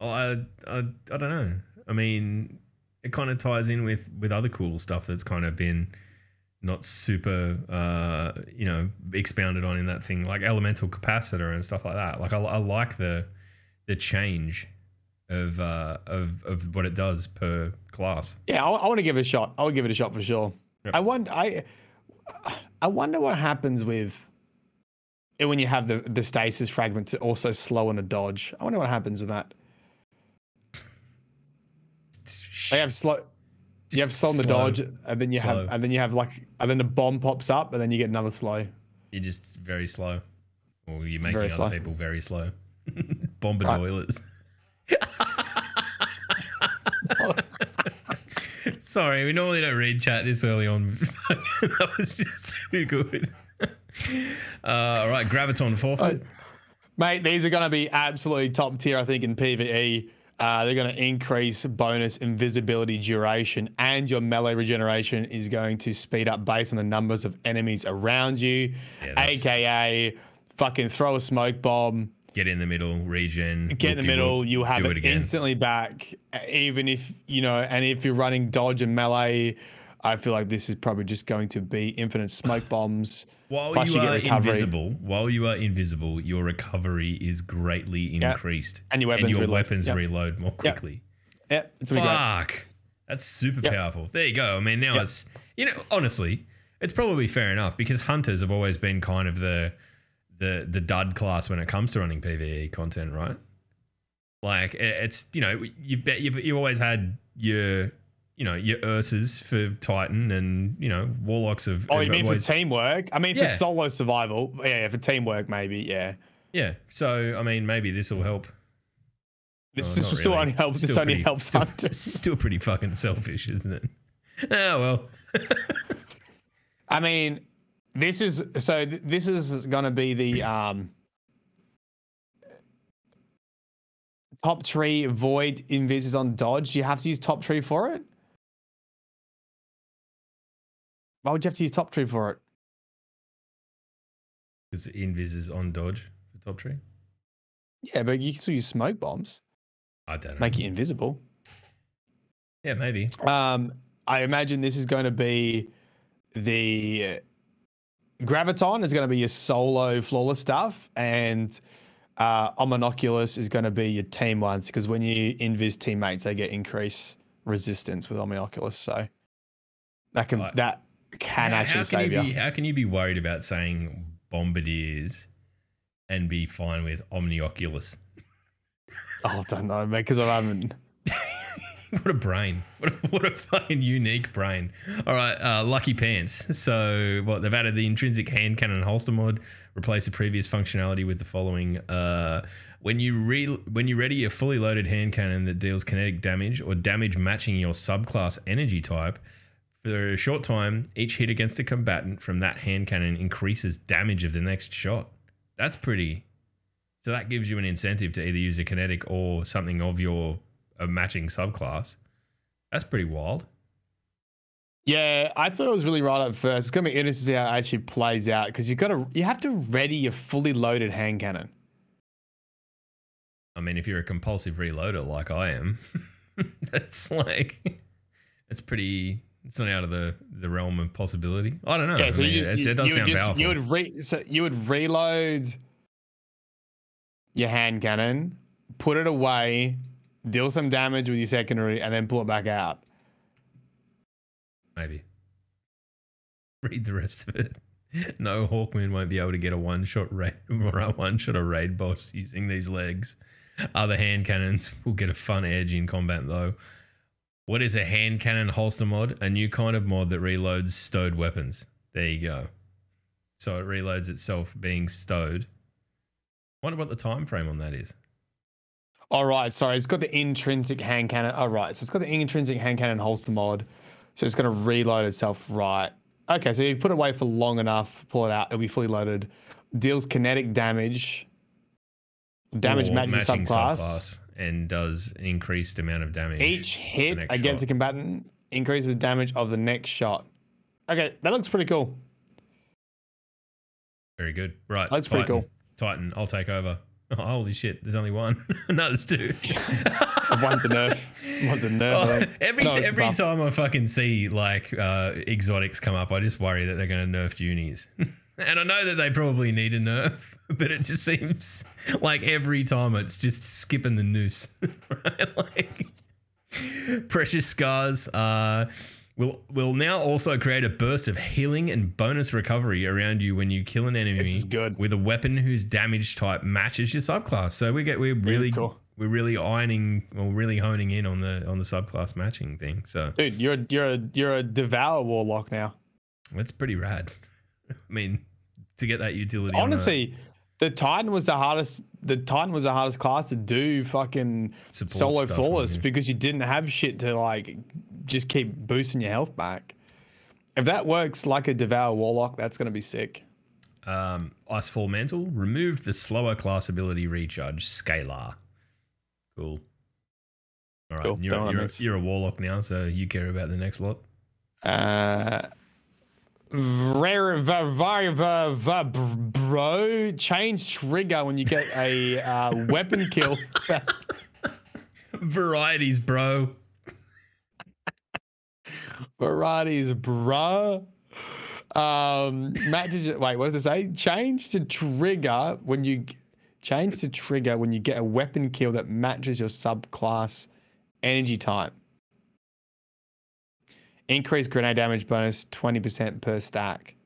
[SPEAKER 2] I, I I don't know. I mean, it kind of ties in with with other cool stuff that's kind of been not super uh you know expounded on in that thing like elemental capacitor and stuff like that like i, I like the the change of uh of of what it does per class
[SPEAKER 3] yeah, I, I want to give it a shot. I would give it a shot for sure.
[SPEAKER 2] Yep.
[SPEAKER 3] I wonder. I I wonder what happens with when you have the the stasis fragment to also slow on a dodge. I wonder what happens with that. They have slow. You have slow on the dodge, and then you
[SPEAKER 2] Slow.
[SPEAKER 3] have, and then you have like, and then the bomb pops up, and then you get another slow.
[SPEAKER 2] you're just very slow or you're making
[SPEAKER 3] Very
[SPEAKER 2] other
[SPEAKER 3] slow.
[SPEAKER 2] people very slow bombardoilers Sorry, we normally don't read chat this early on. that was just too good. Uh, all right, Graviton forfeit.
[SPEAKER 3] Mate, these are going to be absolutely top tier, I think, in PvE. Uh, they're going to increase bonus invisibility duration, and your melee regeneration is going to speed up based on the numbers of enemies around you.
[SPEAKER 2] Yeah,
[SPEAKER 3] AKA, fucking throw a smoke bomb,
[SPEAKER 2] Get in the middle, regen.
[SPEAKER 3] get in the middle, you have
[SPEAKER 2] do
[SPEAKER 3] it, instantly back. uh, Even if you know, and if you're running dodge and melee, I feel like this is probably just going to be infinite smoke bombs.
[SPEAKER 2] While
[SPEAKER 3] plus
[SPEAKER 2] you,
[SPEAKER 3] you
[SPEAKER 2] are invisible, while you are invisible, your recovery is greatly increased,
[SPEAKER 3] And your weapons
[SPEAKER 2] and your
[SPEAKER 3] reload.
[SPEAKER 2] weapons
[SPEAKER 3] Yep.
[SPEAKER 2] reload more quickly.
[SPEAKER 3] Yep, it's gonna be great.
[SPEAKER 2] Fuck, that's super
[SPEAKER 3] Yep.
[SPEAKER 2] powerful. There you go. I mean, now
[SPEAKER 3] Yep.
[SPEAKER 2] it's you know honestly, it's probably fair enough because hunters have always been kind of the the the dud class when it comes to running PVE content, right? Like it's you know you bet you've, you've always had your you know your Ursas for Titan and you know Warlocks of
[SPEAKER 3] Oh, you mean
[SPEAKER 2] always-
[SPEAKER 3] for teamwork? I mean
[SPEAKER 2] Yeah.
[SPEAKER 3] for solo survival. Yeah, for teamwork maybe. Yeah.
[SPEAKER 2] Yeah. So I mean, maybe this will help.
[SPEAKER 3] This,
[SPEAKER 2] Oh,
[SPEAKER 3] still
[SPEAKER 2] really.
[SPEAKER 3] only helps. This only
[SPEAKER 2] pretty-
[SPEAKER 3] helps
[SPEAKER 2] still. Still pretty fucking selfish, isn't it? Oh well.
[SPEAKER 3] I mean, this is so. th- This is gonna be the um top tree void invis on dodge. You have to use top tree for it? Why would you have to use top tree for it?
[SPEAKER 2] Because Invis is on dodge for top tree.
[SPEAKER 3] Yeah, but you can still use smoke bombs.
[SPEAKER 2] I don't know.
[SPEAKER 3] Make you invisible.
[SPEAKER 2] Yeah, maybe.
[SPEAKER 3] Um, I imagine this is going to be the Graviton is going to be your solo flawless stuff, and uh, Ominoculus is going to be your team ones because when you invis teammates, they get increased resistance with Ominoculus. So that can
[SPEAKER 2] Right.
[SPEAKER 3] that can
[SPEAKER 2] How-
[SPEAKER 3] actually save
[SPEAKER 2] you
[SPEAKER 3] you.
[SPEAKER 2] be, how can you be worried about saying bombardiers and be fine with omnioculus?
[SPEAKER 3] Oh, I don't know, man, because I haven't.
[SPEAKER 2] what a brain! What a, what a fucking unique brain! All right, uh, lucky pants. So what they've added the intrinsic hand cannon holster mod, replace the previous functionality with the following: uh, when you re- when you ready a fully loaded hand cannon that deals kinetic damage or damage matching your subclass energy type. For a short time, each hit against a combatant from that hand cannon increases damage of the next shot. That's pretty. So that gives you an incentive to either use a kinetic or something of your a matching subclass. That's pretty wild.
[SPEAKER 3] Yeah, I thought it was really right at first. It's gonna be interesting to see how it actually plays out because you gotta you have to ready your fully loaded hand cannon.
[SPEAKER 2] I mean, if you're a compulsive reloader like I am, that's like it's pretty. It's not out of the the realm of possibility. I don't know.
[SPEAKER 3] Yeah,
[SPEAKER 2] I
[SPEAKER 3] so
[SPEAKER 2] mean,
[SPEAKER 3] you, you-
[SPEAKER 2] it does sound
[SPEAKER 3] just,
[SPEAKER 2] powerful.
[SPEAKER 3] You would re, so you would reload your hand cannon, put it away, deal some damage with your secondary, and then pull it back out.
[SPEAKER 2] Maybe. Read the rest of it. No, Hawkmoon won't be able to get a one shot raid, one shot a raid boss using these legs. Other hand cannons will get a fun edge in combat though. What is a hand cannon holster mod? A new kind of mod that reloads stowed weapons. There you go. So it reloads itself being stowed. Wonder what the time frame on that is.
[SPEAKER 3] All right, sorry, it's got the intrinsic hand cannon. All right, so it's got the intrinsic hand cannon holster mod, so it's gonna reload itself. Right. Okay, so you put it away for long enough, pull it out, it'll be fully loaded. Deals kinetic damage. Damage
[SPEAKER 2] Or
[SPEAKER 3] matching, subclass.
[SPEAKER 2] And does an increased amount of damage.
[SPEAKER 3] Each hit against
[SPEAKER 2] shot.
[SPEAKER 3] a combatant increases the damage of the next shot. Okay, that looks pretty cool.
[SPEAKER 2] Very good. Right.
[SPEAKER 3] That's pretty
[SPEAKER 2] Titan.
[SPEAKER 3] cool.
[SPEAKER 2] Titan, I'll take over. Oh, holy shit. There's only one. no, there's two.
[SPEAKER 3] One's a nerf. One's a nerf.
[SPEAKER 2] Oh, every
[SPEAKER 3] No,
[SPEAKER 2] every
[SPEAKER 3] buff.
[SPEAKER 2] time I fucking see like uh, exotics come up, I just worry that they're going to nerf Junies. and I know that they probably need a nerf, but it just seems like every time it's just skipping the noose. right? Like precious scars uh, will will now also create a burst of healing and bonus recovery around you when you kill an enemy
[SPEAKER 3] This is good.
[SPEAKER 2] with a weapon whose damage type matches your subclass. So we get we're really
[SPEAKER 3] cool.
[SPEAKER 2] we're really ironing or really honing in on the on the subclass matching thing. So
[SPEAKER 3] Dude, you're a, you're a you're a devour warlock now.
[SPEAKER 2] that's pretty rad. I mean, to get that utility. on
[SPEAKER 3] Honestly, the Titan was the hardest. The Titan was the hardest class to do fucking
[SPEAKER 2] Support
[SPEAKER 3] solo flawless because you didn't have shit to like just keep boosting your health back. If that works like a devour warlock, that's gonna be sick.
[SPEAKER 2] um, Icefall Mantle removed the slower class ability recharge scalar. Cool. All right,
[SPEAKER 3] Cool.
[SPEAKER 2] you're,
[SPEAKER 3] Don't know what that
[SPEAKER 2] you're, you're a warlock now, so you care about the next lot.
[SPEAKER 3] Uh, rare, bro, change trigger when you get a uh, weapon kill.
[SPEAKER 2] Verity's Brow.
[SPEAKER 3] Varieties, bruh. Um, matches. Wait, what does it say? Change to trigger when you change to trigger when you get a weapon kill that matches your subclass energy type. Increase grenade damage bonus twenty percent per stack.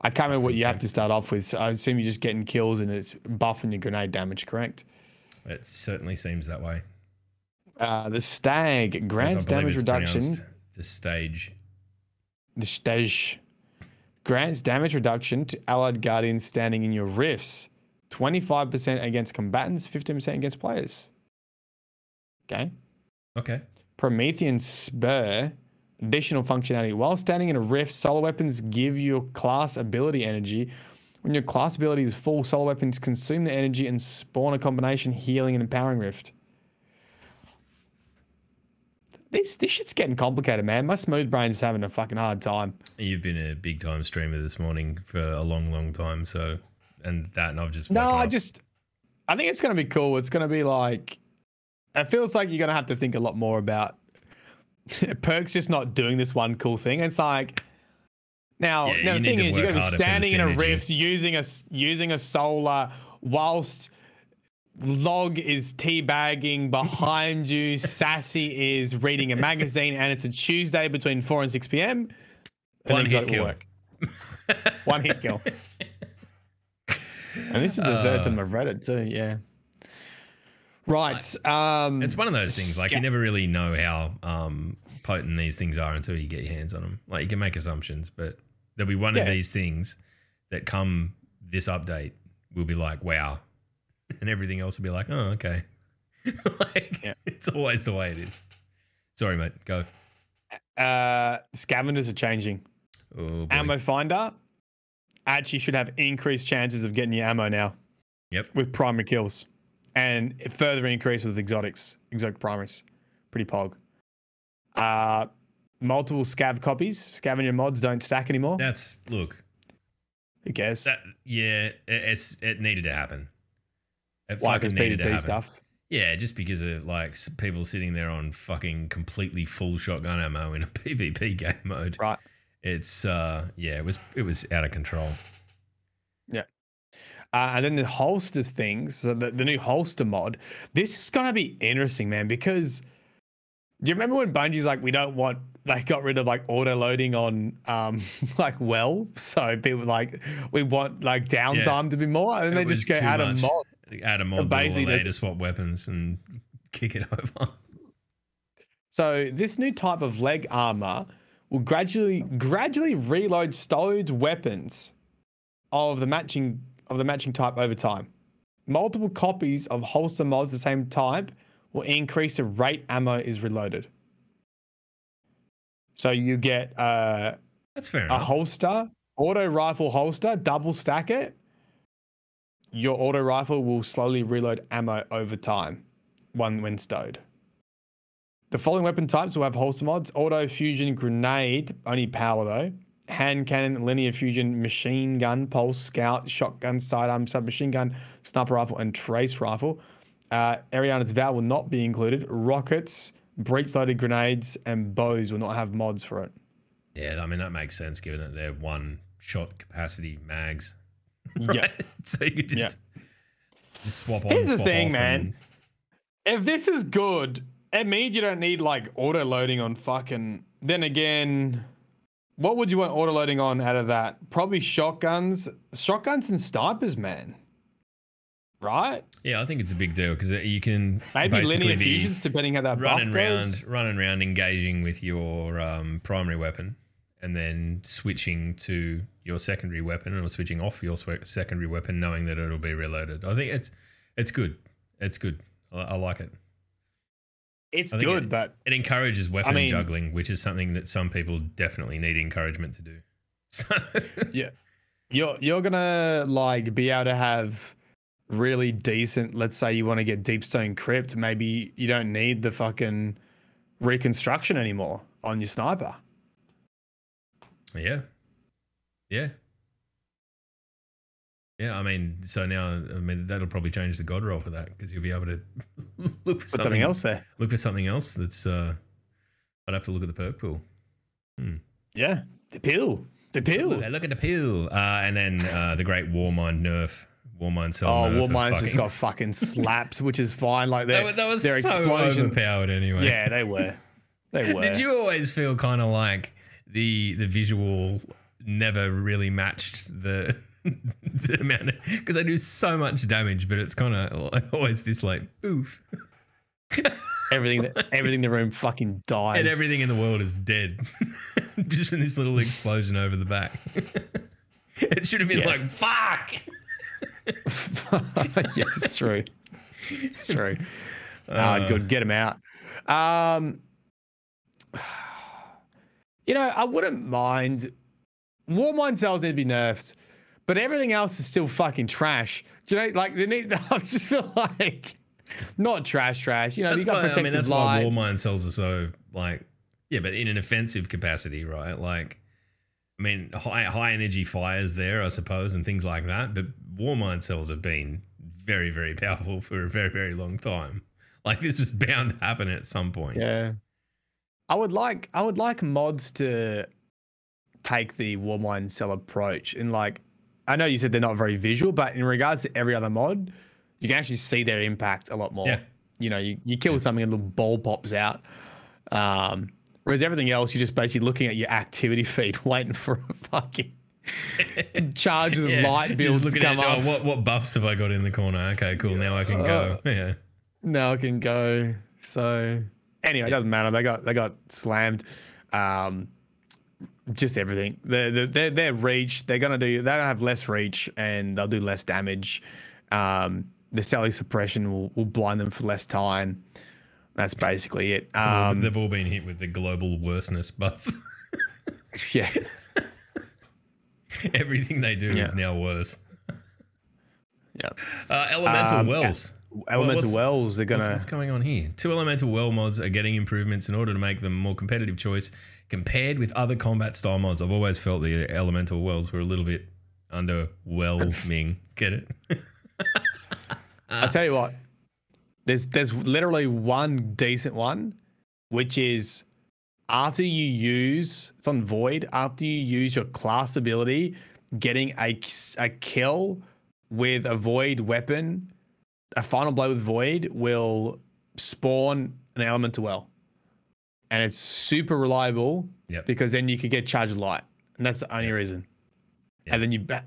[SPEAKER 3] I can't remember what you have to start off with. So I assume you're just getting kills and it's buffing your grenade damage, correct?
[SPEAKER 2] It certainly seems that way.
[SPEAKER 3] Uh, the stag grants damage reduction.
[SPEAKER 2] The stage.
[SPEAKER 3] The stage grants damage reduction to allied guardians standing in your rifts. 25% against combatants, 15% against players. Okay.
[SPEAKER 2] Okay.
[SPEAKER 3] Promethean Spur, additional functionality. While standing in a rift, solar weapons give your class ability energy. When your class ability is full, solar weapons consume the energy and spawn a combination healing and empowering rift. This, this shit's getting complicated, man. My smooth brain's having a fucking hard time.
[SPEAKER 2] You've been a big time streamer this morning for a long, long time. So, and that, and I've just
[SPEAKER 3] No, I
[SPEAKER 2] up.
[SPEAKER 3] just I think it's gonna be cool. It's gonna be like it feels like you're gonna have to think a lot more about perks just not doing this one cool thing. It's like now,
[SPEAKER 2] Yeah,
[SPEAKER 3] now the thing is,
[SPEAKER 2] you're
[SPEAKER 3] gonna be
[SPEAKER 2] harder for the
[SPEAKER 3] standing in a rift using a using a solar whilst log is teabagging behind you. Sassy is reading a magazine, and it's a Tuesday between four and six p.m. an
[SPEAKER 2] One hit kill.
[SPEAKER 3] work. One hit kill. And this is the third
[SPEAKER 2] Uh,
[SPEAKER 3] time I've read it too. Yeah. Right. Um,
[SPEAKER 2] It's one of those things. Like you never really know how um, potent these things are until you get your hands on them. Like you can make assumptions, but there'll be one of these things that come this update will be like, wow, and everything else will be like, oh, okay. like
[SPEAKER 3] Yeah.
[SPEAKER 2] it's always the way it is. Sorry, mate. Go.
[SPEAKER 3] uh, scavengers are changing.
[SPEAKER 2] Oh.
[SPEAKER 3] Ammo finder actually should have increased chances of getting your ammo now.
[SPEAKER 2] Yep.
[SPEAKER 3] With primary kills, and further increase with exotics, exotic primaries. Pretty pog. Uh, multiple scav copies. Scavenger mods don't stack anymore.
[SPEAKER 2] That's look.
[SPEAKER 3] Who cares?
[SPEAKER 2] That yeah, it, it's it needed to happen. It
[SPEAKER 3] Why?
[SPEAKER 2] fucking needed to happen.
[SPEAKER 3] stuff.
[SPEAKER 2] Yeah, just because of like people sitting there on fucking completely full shotgun ammo in a PvP game mode.
[SPEAKER 3] Right.
[SPEAKER 2] It's uh yeah, it was it was out of control.
[SPEAKER 3] Uh, and then the holster things, so the, the new holster mod. This is gonna be interesting, man, because do you remember when Bungie's like, we don't want they got rid of like auto loading on um like well, so people like we want like downtime to be more, and then
[SPEAKER 2] It
[SPEAKER 3] they just go of
[SPEAKER 2] much.
[SPEAKER 3] mod.
[SPEAKER 2] Add a mod
[SPEAKER 3] basically
[SPEAKER 2] to swap weapons and kick it over.
[SPEAKER 3] So this new type of leg armor will gradually gradually reload stowed weapons of the matching of the matching type over time. Multiple copies of holster mods the same type will increase the rate ammo is reloaded. So you get uh,
[SPEAKER 2] That's fair
[SPEAKER 3] a
[SPEAKER 2] enough.
[SPEAKER 3] holster, auto rifle holster, double stack it. Your auto rifle will slowly reload ammo over time, one when stowed. The following weapon types will have holster mods: auto fusion grenade, only power though. Hand cannon, linear fusion, machine gun, pulse, scout, shotgun, sidearm, submachine gun, sniper rifle, and trace rifle. Uh, Eriana's Vow will not be included. Rockets, breech-loaded grenades, and bows will not have mods for it.
[SPEAKER 2] yeah, I mean that makes sense given that they're one shot capacity mags.
[SPEAKER 3] Yeah.
[SPEAKER 2] Right? So you could just just swap on.
[SPEAKER 3] Here's the thing, man.
[SPEAKER 2] and-
[SPEAKER 3] if this is good, it means you don't need like auto loading on fucking. Then again, what would you want auto loading on out of that? Probably shotguns, shotguns and snipers, man. Right?
[SPEAKER 2] Yeah, I think it's a big deal because you can
[SPEAKER 3] Maybe linear fusions, depending how that
[SPEAKER 2] running around, running around, engaging with your um, primary weapon, and then switching to your secondary weapon, or switching off your secondary weapon, knowing that it'll be reloaded. I think it's it's good. It's good. I, I like it.
[SPEAKER 3] It's good,
[SPEAKER 2] it-
[SPEAKER 3] but
[SPEAKER 2] It encourages weapon
[SPEAKER 3] mean-
[SPEAKER 2] juggling, which is something that some people definitely need encouragement to do. So
[SPEAKER 3] yeah, you're you're gonna like be able to have really decent. Let's say you want to get Deepstone Crypt, maybe you don't need the fucking reconstruction anymore on your sniper.
[SPEAKER 2] yeah, yeah, yeah. I mean, so now I mean that'll probably change the god roll for that because you'll be able to look for
[SPEAKER 3] Put something else there.
[SPEAKER 2] Look for something else that's. uh I'd have to look at the perk pool.
[SPEAKER 3] Yeah, the pill, the pill.
[SPEAKER 2] Look, look at the pill, uh, and then uh, the great Warmind nerf. Warmind cell
[SPEAKER 3] Oh, Warmind's just got fucking slapped, which is fine. Like
[SPEAKER 2] wa- that was
[SPEAKER 3] their
[SPEAKER 2] so
[SPEAKER 3] explosion.
[SPEAKER 2] overpowered anyway.
[SPEAKER 3] Yeah, they were. They were.
[SPEAKER 2] Did you always feel kind of like the the visual never really matched the the amount because I do so much damage, but it's kind of always this like oof,
[SPEAKER 3] Everything, everything in the room fucking dies.
[SPEAKER 2] and everything in the world is dead just from this little explosion over the back. it should have been
[SPEAKER 3] Yeah.
[SPEAKER 2] like fuck.
[SPEAKER 3] yes, it's true. It's true. Ah,
[SPEAKER 2] Uh,
[SPEAKER 3] good. Get him out. Um, you know, I wouldn't mind. Warmind cells need to be nerfed, but everything else is still fucking trash. Do you know, like they need? I just feel like not trash, trash. You know,
[SPEAKER 2] That's
[SPEAKER 3] you got
[SPEAKER 2] why, I
[SPEAKER 3] protective
[SPEAKER 2] mean, that's why
[SPEAKER 3] light.
[SPEAKER 2] Warmind cells are so like, yeah, but in an offensive capacity, right? Like, I mean, high high energy fires there, I suppose, and things like that. But Warmind cells have been very, very powerful for a very, very long time. Like this was bound to happen at some point.
[SPEAKER 3] Yeah. I would like I would like mods to take the Warmind cell approach and like I know you said they're not very visual, but in regards to every other mod, you can actually see their impact a lot more.
[SPEAKER 2] Yeah.
[SPEAKER 3] You know, you, you kill something and a little ball pops out. Um Whereas everything else, you're just basically looking at your activity feed, waiting for a fucking charge with
[SPEAKER 2] Yeah,
[SPEAKER 3] light builds to come
[SPEAKER 2] at,
[SPEAKER 3] up.
[SPEAKER 2] oh, what what buffs have I got in the corner? Okay, cool. Now I can go.
[SPEAKER 3] Uh,
[SPEAKER 2] Yeah.
[SPEAKER 3] now I can go. So anyway, it doesn't matter. They got they got slammed. Um, just everything. Their their their, reach. They're gonna do. They're gonna have less reach and they'll do less damage. Um, the Sally suppression will, will blind them for less time. That's basically it. Um,
[SPEAKER 2] They've all been hit with the global worseness buff.
[SPEAKER 3] yeah.
[SPEAKER 2] Everything they do
[SPEAKER 3] Yeah.
[SPEAKER 2] is now worse.
[SPEAKER 3] Yeah.
[SPEAKER 2] Uh, elemental
[SPEAKER 3] Um,
[SPEAKER 2] wells.
[SPEAKER 3] Elemental
[SPEAKER 2] what's-
[SPEAKER 3] wells. They're
[SPEAKER 2] What's,
[SPEAKER 3] gonna.
[SPEAKER 2] what's going on here? Two elemental well mods are getting improvements in order to make them more competitive choice compared with other combat style mods. I've always felt the elemental wells were a little bit underwhelming. Get it?
[SPEAKER 3] I'll tell you what. There's there's literally one decent one, which is after you use it's on void. After you use your class ability, getting a a kill with a void weapon, a final blow with void will spawn an elemental well, and it's super reliable
[SPEAKER 2] Yep.
[SPEAKER 3] because then you could get charged light, and that's the only reason.
[SPEAKER 2] Yeah.
[SPEAKER 3] And then you ba-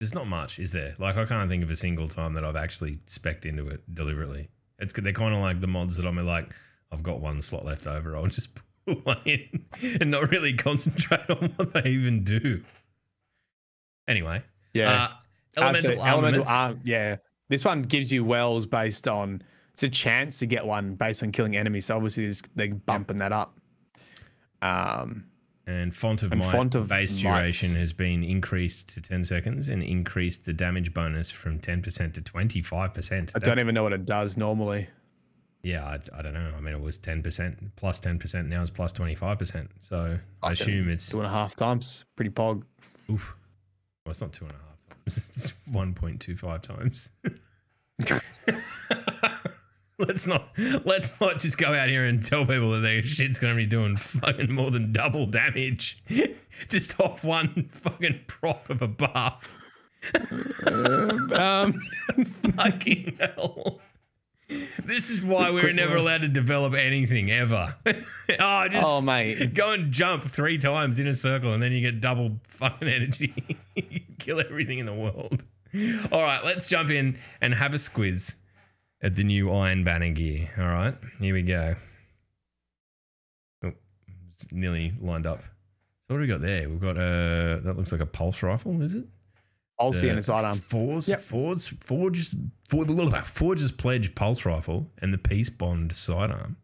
[SPEAKER 2] There's not much, is there? Like I can't think of a single time that I've actually specced into it deliberately. It's good. they're kind of like the mods that I'm like, I've got one slot left over. I'll just put one in and not really concentrate on what they even do. Anyway,
[SPEAKER 3] yeah.
[SPEAKER 2] uh, elemental armaments.
[SPEAKER 3] arm- yeah. This one gives you wells based on it's a chance to get one based on killing enemies. So obviously they're bumping that up. Um,
[SPEAKER 2] And font of
[SPEAKER 3] And
[SPEAKER 2] might
[SPEAKER 3] font of
[SPEAKER 2] base duration has been increased to 10 seconds and increased the damage bonus from 10% to 25%.
[SPEAKER 3] I don't even know what it does normally.
[SPEAKER 2] Yeah, I, I don't know. I mean, it was 10% plus 10%. Now it's plus 25%. So I
[SPEAKER 3] Fucking
[SPEAKER 2] assume it's,
[SPEAKER 3] two and a half times. Pretty pog.
[SPEAKER 2] oof. Well, it's not two and a half times. It's 1.25 times. let's not let's not just go out here and tell people that their shit's gonna be doing fucking more than double damage just off one fucking prop of a buff.
[SPEAKER 3] Um,
[SPEAKER 2] fucking hell. This is why we're never allowed to develop anything ever. oh, just
[SPEAKER 3] oh mate,
[SPEAKER 2] go and jump three times in a circle and then you get double fucking energy. you kill everything in the world. All right, let's jump in and have a squiz at the new Iron Banner gear. All right, here we go. Oh, it's nearly lined up. So what do we got there? We've got uh that looks like a pulse rifle, is it?
[SPEAKER 3] I'll see in
[SPEAKER 2] the
[SPEAKER 3] the sidearm.
[SPEAKER 2] Forge,
[SPEAKER 3] Yep.
[SPEAKER 2] Forge, Forge's, For, Forge's Pledge Pulse Rifle and the Peace Bond sidearm.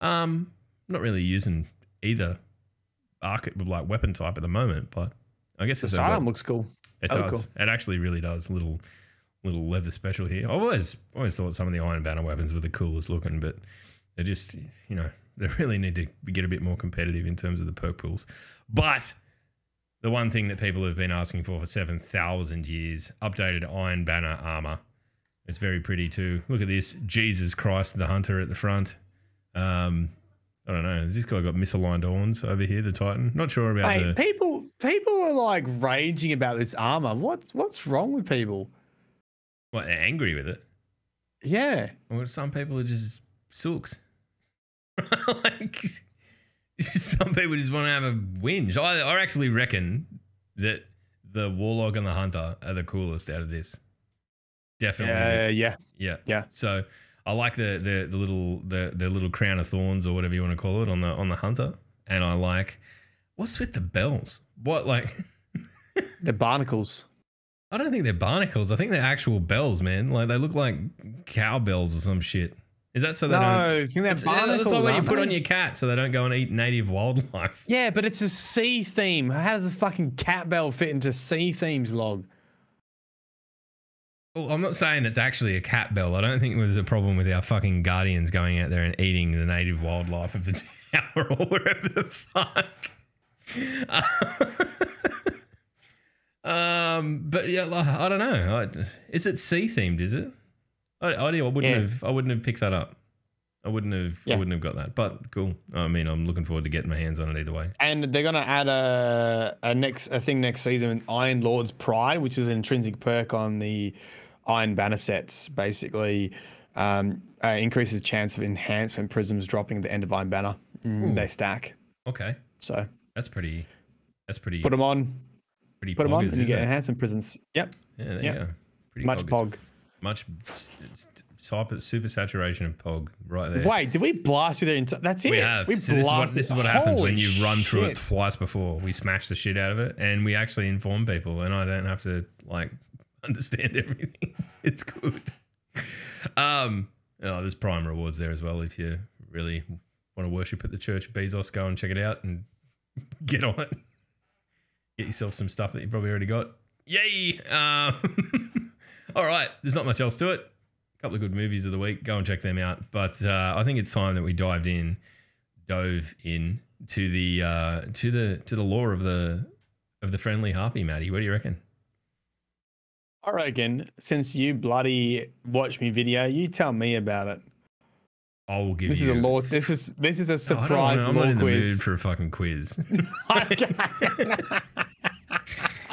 [SPEAKER 2] Um, not really using either arc like weapon type at the moment, but I guess
[SPEAKER 3] The
[SPEAKER 2] it's a-
[SPEAKER 3] sidearm looks cool.
[SPEAKER 2] it does. It actually really does. Little little leather special here. I always always thought some of the Iron Banner weapons were the coolest looking, but they just you know they really need to get a bit more competitive in terms of the perk pools. But the one thing that people have been asking for for seven thousand years, updated Iron Banner armor. It's very pretty too. Look at this, Jesus Christ, the Hunter at the front. Um, I don't know. Has this guy got misaligned horns over here, the Titan? Not sure about the.
[SPEAKER 3] people people are like raging about this armor. What what's wrong with people?
[SPEAKER 2] What, they're angry with it?
[SPEAKER 3] Yeah.
[SPEAKER 2] Well, some people are just silks. like, some people just want to have a whinge. I, I actually reckon that the Warlock and the Hunter are the coolest out of this. Definitely.
[SPEAKER 3] Uh, yeah.
[SPEAKER 2] yeah.
[SPEAKER 3] yeah.
[SPEAKER 2] So I like the, the the little the the little crown of thorns or whatever you want to call it on the on the Hunter, and I like what's with the bells. What like
[SPEAKER 3] The barnacles.
[SPEAKER 2] I don't think they're barnacles. I think they're actual bells, man. Like they look like cowbells or some shit. Is that so they
[SPEAKER 3] No,
[SPEAKER 2] don't?
[SPEAKER 3] I think they're
[SPEAKER 2] That's,
[SPEAKER 3] barnacles.
[SPEAKER 2] that's like what you put on your cat so they don't go and eat native wildlife.
[SPEAKER 3] Yeah, but it's a sea theme. How does a fucking cat bell fit into sea themes log?
[SPEAKER 2] Well, I'm not saying it's actually a cat bell. I don't think there's a problem with our fucking guardians going out there and eating the native wildlife of the tower or wherever the fuck. um, but yeah, I don't know. I, is it sea themed? Is it? I, I, I wouldn't
[SPEAKER 3] Yeah.
[SPEAKER 2] have. I wouldn't have picked that up. I wouldn't have. I
[SPEAKER 3] Yeah.
[SPEAKER 2] wouldn't have got that. But cool. I mean, I'm looking forward to getting my hands on it either way.
[SPEAKER 3] And they're gonna add a a next a thing next season, Iron Lord's Pride, which is an intrinsic perk on the Iron Banner sets. Basically, Um, uh, increases chance of enhancement prisms dropping at the end of Iron Banner. Mm, they stack.
[SPEAKER 2] Okay,
[SPEAKER 3] So
[SPEAKER 2] that's pretty. That's pretty.
[SPEAKER 3] put them on,
[SPEAKER 2] pretty
[SPEAKER 3] put them on, and you get
[SPEAKER 2] it?
[SPEAKER 3] enhancement prisms. Yep,
[SPEAKER 2] Yeah, there. Pretty
[SPEAKER 3] much pog.
[SPEAKER 2] Much st- st- super, saturation of pog right there.
[SPEAKER 3] Wait, did we blast through their entire? That's it.
[SPEAKER 2] We have.
[SPEAKER 3] We
[SPEAKER 2] so this is what this is what happens when you run through it twice before. We smash the shit out of it, and we actually inform people, and I don't have to like understand everything. It's good. Um, oh, there's prime rewards there as well if you really want to worship at the Church of Bezos. Go and check it out and get on it. Get yourself some stuff that you probably already got. Yay! Um, all right, there's not much else to it a couple of good movies of the week. Go and check them out. But uh, I think it's time that we dived in, dove in to the uh, to the to the lore of the of the friendly harpy, Maddie. What do you reckon?
[SPEAKER 3] I reckon since you bloody watch me video, you tell me about it.
[SPEAKER 2] I will give
[SPEAKER 3] This is a law. This is this is a
[SPEAKER 2] No, I
[SPEAKER 3] surprise
[SPEAKER 2] I'm not in the mood for a fucking quiz.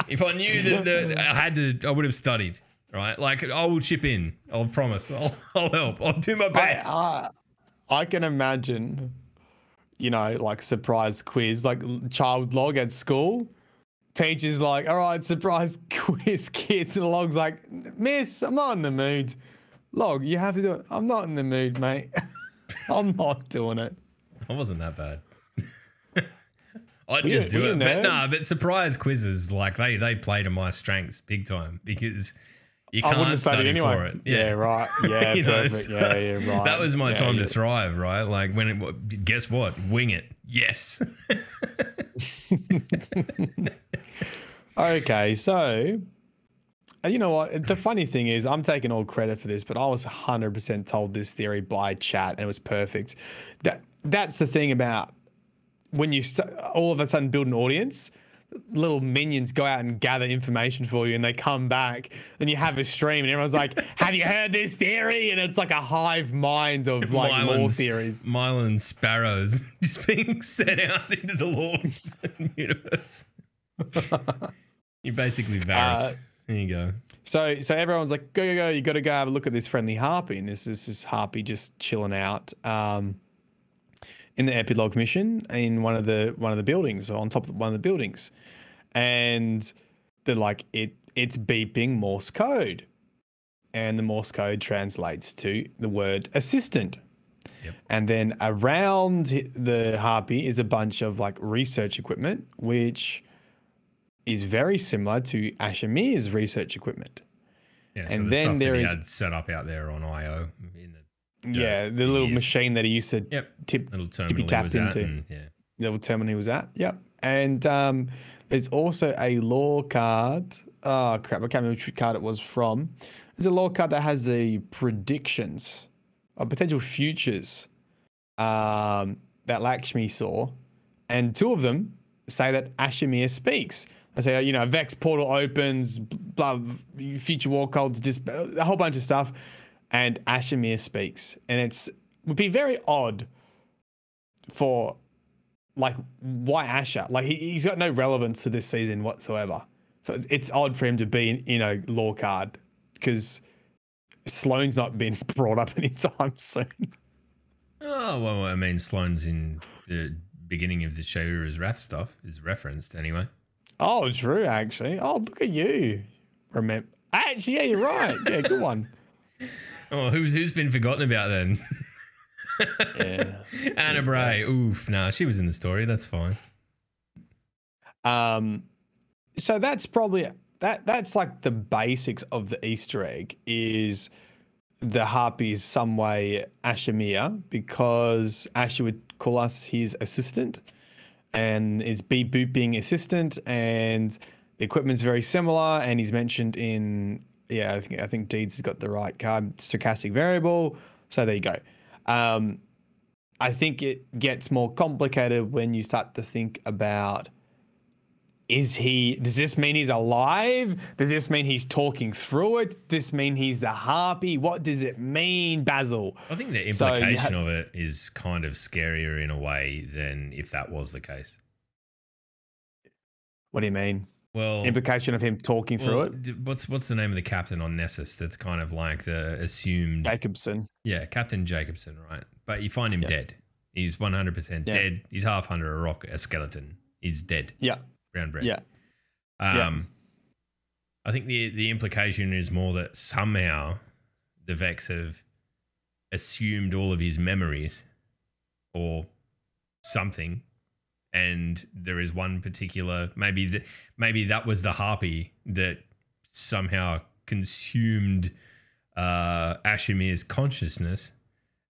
[SPEAKER 2] If I knew that the, I had to, I would have studied. Right, like I will chip in. I'll promise. I'll, I'll help. I'll do my
[SPEAKER 3] I,
[SPEAKER 2] best.
[SPEAKER 3] I, I can imagine, you know, like surprise quiz, like child log at school. Teacher's like, all right, surprise quiz, kids. And the log's like, miss, I'm not in the mood. Log, you have to do it. I'm not in the mood, mate. I'm not doing it.
[SPEAKER 2] I wasn't that bad. I'd just do it. But
[SPEAKER 3] no,
[SPEAKER 2] nah, but surprise quizzes, like they they play to my strengths big time because you can't
[SPEAKER 3] wouldn't have studied
[SPEAKER 2] study
[SPEAKER 3] anyway.
[SPEAKER 2] for it.
[SPEAKER 3] Yeah, right. Yeah,
[SPEAKER 2] You know,
[SPEAKER 3] perfect.
[SPEAKER 2] so
[SPEAKER 3] yeah, yeah, right.
[SPEAKER 2] That was my
[SPEAKER 3] Yeah,
[SPEAKER 2] time
[SPEAKER 3] yeah.
[SPEAKER 2] to thrive, right? Like when it guess what? Wing it. Yes.
[SPEAKER 3] Okay, so you know what? The funny thing is, I'm taking all credit for this, but I was 100% told this theory by chat, and it was perfect. That that's the thing about when you all of a sudden build an audience. Little minions go out and gather information for you, and they come back, and you have a stream, and everyone's like, "Have you heard this theory?" And it's like a hive mind of like lore
[SPEAKER 2] Mylan's-
[SPEAKER 3] theories.
[SPEAKER 2] Mylan sparrows just being sent out into the lore universe. You're basically Varys.
[SPEAKER 3] Uh,
[SPEAKER 2] there you go.
[SPEAKER 3] So so everyone's like, go go go! You got to go have a look at this friendly harpy, and this is this harpy just chilling out um, in the epilogue mission in one of the one of the buildings, on top of one of the buildings, and they're like, it it's beeping Morse code, and the Morse code translates to the word assistant.
[SPEAKER 2] Yep.
[SPEAKER 3] And then around the harpy is a bunch of like research equipment, which is very similar to Asher Mir's research equipment.
[SPEAKER 2] Yeah, so
[SPEAKER 3] and
[SPEAKER 2] the
[SPEAKER 3] then
[SPEAKER 2] stuff
[SPEAKER 3] there
[SPEAKER 2] that he
[SPEAKER 3] is-
[SPEAKER 2] had set up out there on IO
[SPEAKER 3] Yeah, the little
[SPEAKER 2] years.
[SPEAKER 3] machine that he used to
[SPEAKER 2] Yep.
[SPEAKER 3] tip,
[SPEAKER 2] little
[SPEAKER 3] to be tapped into.
[SPEAKER 2] and, yeah.
[SPEAKER 3] the little terminal he was at. Yep. And um, there's also a lore card. Oh crap! I can't remember which card it was from. There's a lore card that has the predictions of potential futures um, that Lakshmi saw, and two of them say that Asher Mir speaks. They say, you know, Vex portal opens, blah, future war codes, just a whole bunch of stuff, and Asher Mir speaks, and it's would be very odd for like why Asher? Like he, he's got no relevance to this season whatsoever. So it's- it's odd for him to be in, you know, lore card because Sloane's not been brought up anytime soon.
[SPEAKER 2] Oh well, I mean, Sloane's in the beginning of the Shayura's Wrath stuff is referenced anyway.
[SPEAKER 3] Oh, true, actually. Oh, look at you. Remember? Actually, yeah, you're right. Yeah, good one.
[SPEAKER 2] Oh, who's who's been forgotten about then?
[SPEAKER 3] Yeah.
[SPEAKER 2] Anna Bray. Oof, nah, she was in the story. That's fine.
[SPEAKER 3] Um, so that's probably that. That's like the basics of the Easter egg. Is the harpy is some way Asher Mir because Asher would call us his assistant, and it's beep booping assistant, and the equipment's very similar, and he's mentioned in yeah, I think I think Deeds has got the right card, stochastic variable. So there you go. Um, I think it gets more complicated when you start to think about is he does this mean he's alive does this mean he's talking through it does this mean he's the harpy what does it mean basil
[SPEAKER 2] I think the
[SPEAKER 3] So
[SPEAKER 2] implication
[SPEAKER 3] ha-
[SPEAKER 2] of it is kind of scarier in a way than if that was the case.
[SPEAKER 3] what do you mean
[SPEAKER 2] Well,
[SPEAKER 3] Implication of him talking through it.
[SPEAKER 2] what's what's the name of the captain on Nessus? That's kind of like the assumed.
[SPEAKER 3] Jacobson.
[SPEAKER 2] Yeah, Captain Jacobson, right? But you find him
[SPEAKER 3] Yeah.
[SPEAKER 2] dead. He's one hundred percent dead. He's half under a rock, a skeleton. He's dead.
[SPEAKER 3] Yeah.
[SPEAKER 2] Brown bread.
[SPEAKER 3] Yeah.
[SPEAKER 2] Um,
[SPEAKER 3] Yeah.
[SPEAKER 2] I think the the implication is more that somehow the Vex have assumed all of his memories or something, and there is one particular maybe the, maybe that was the harpy that somehow consumed uh, Asher Mir's consciousness,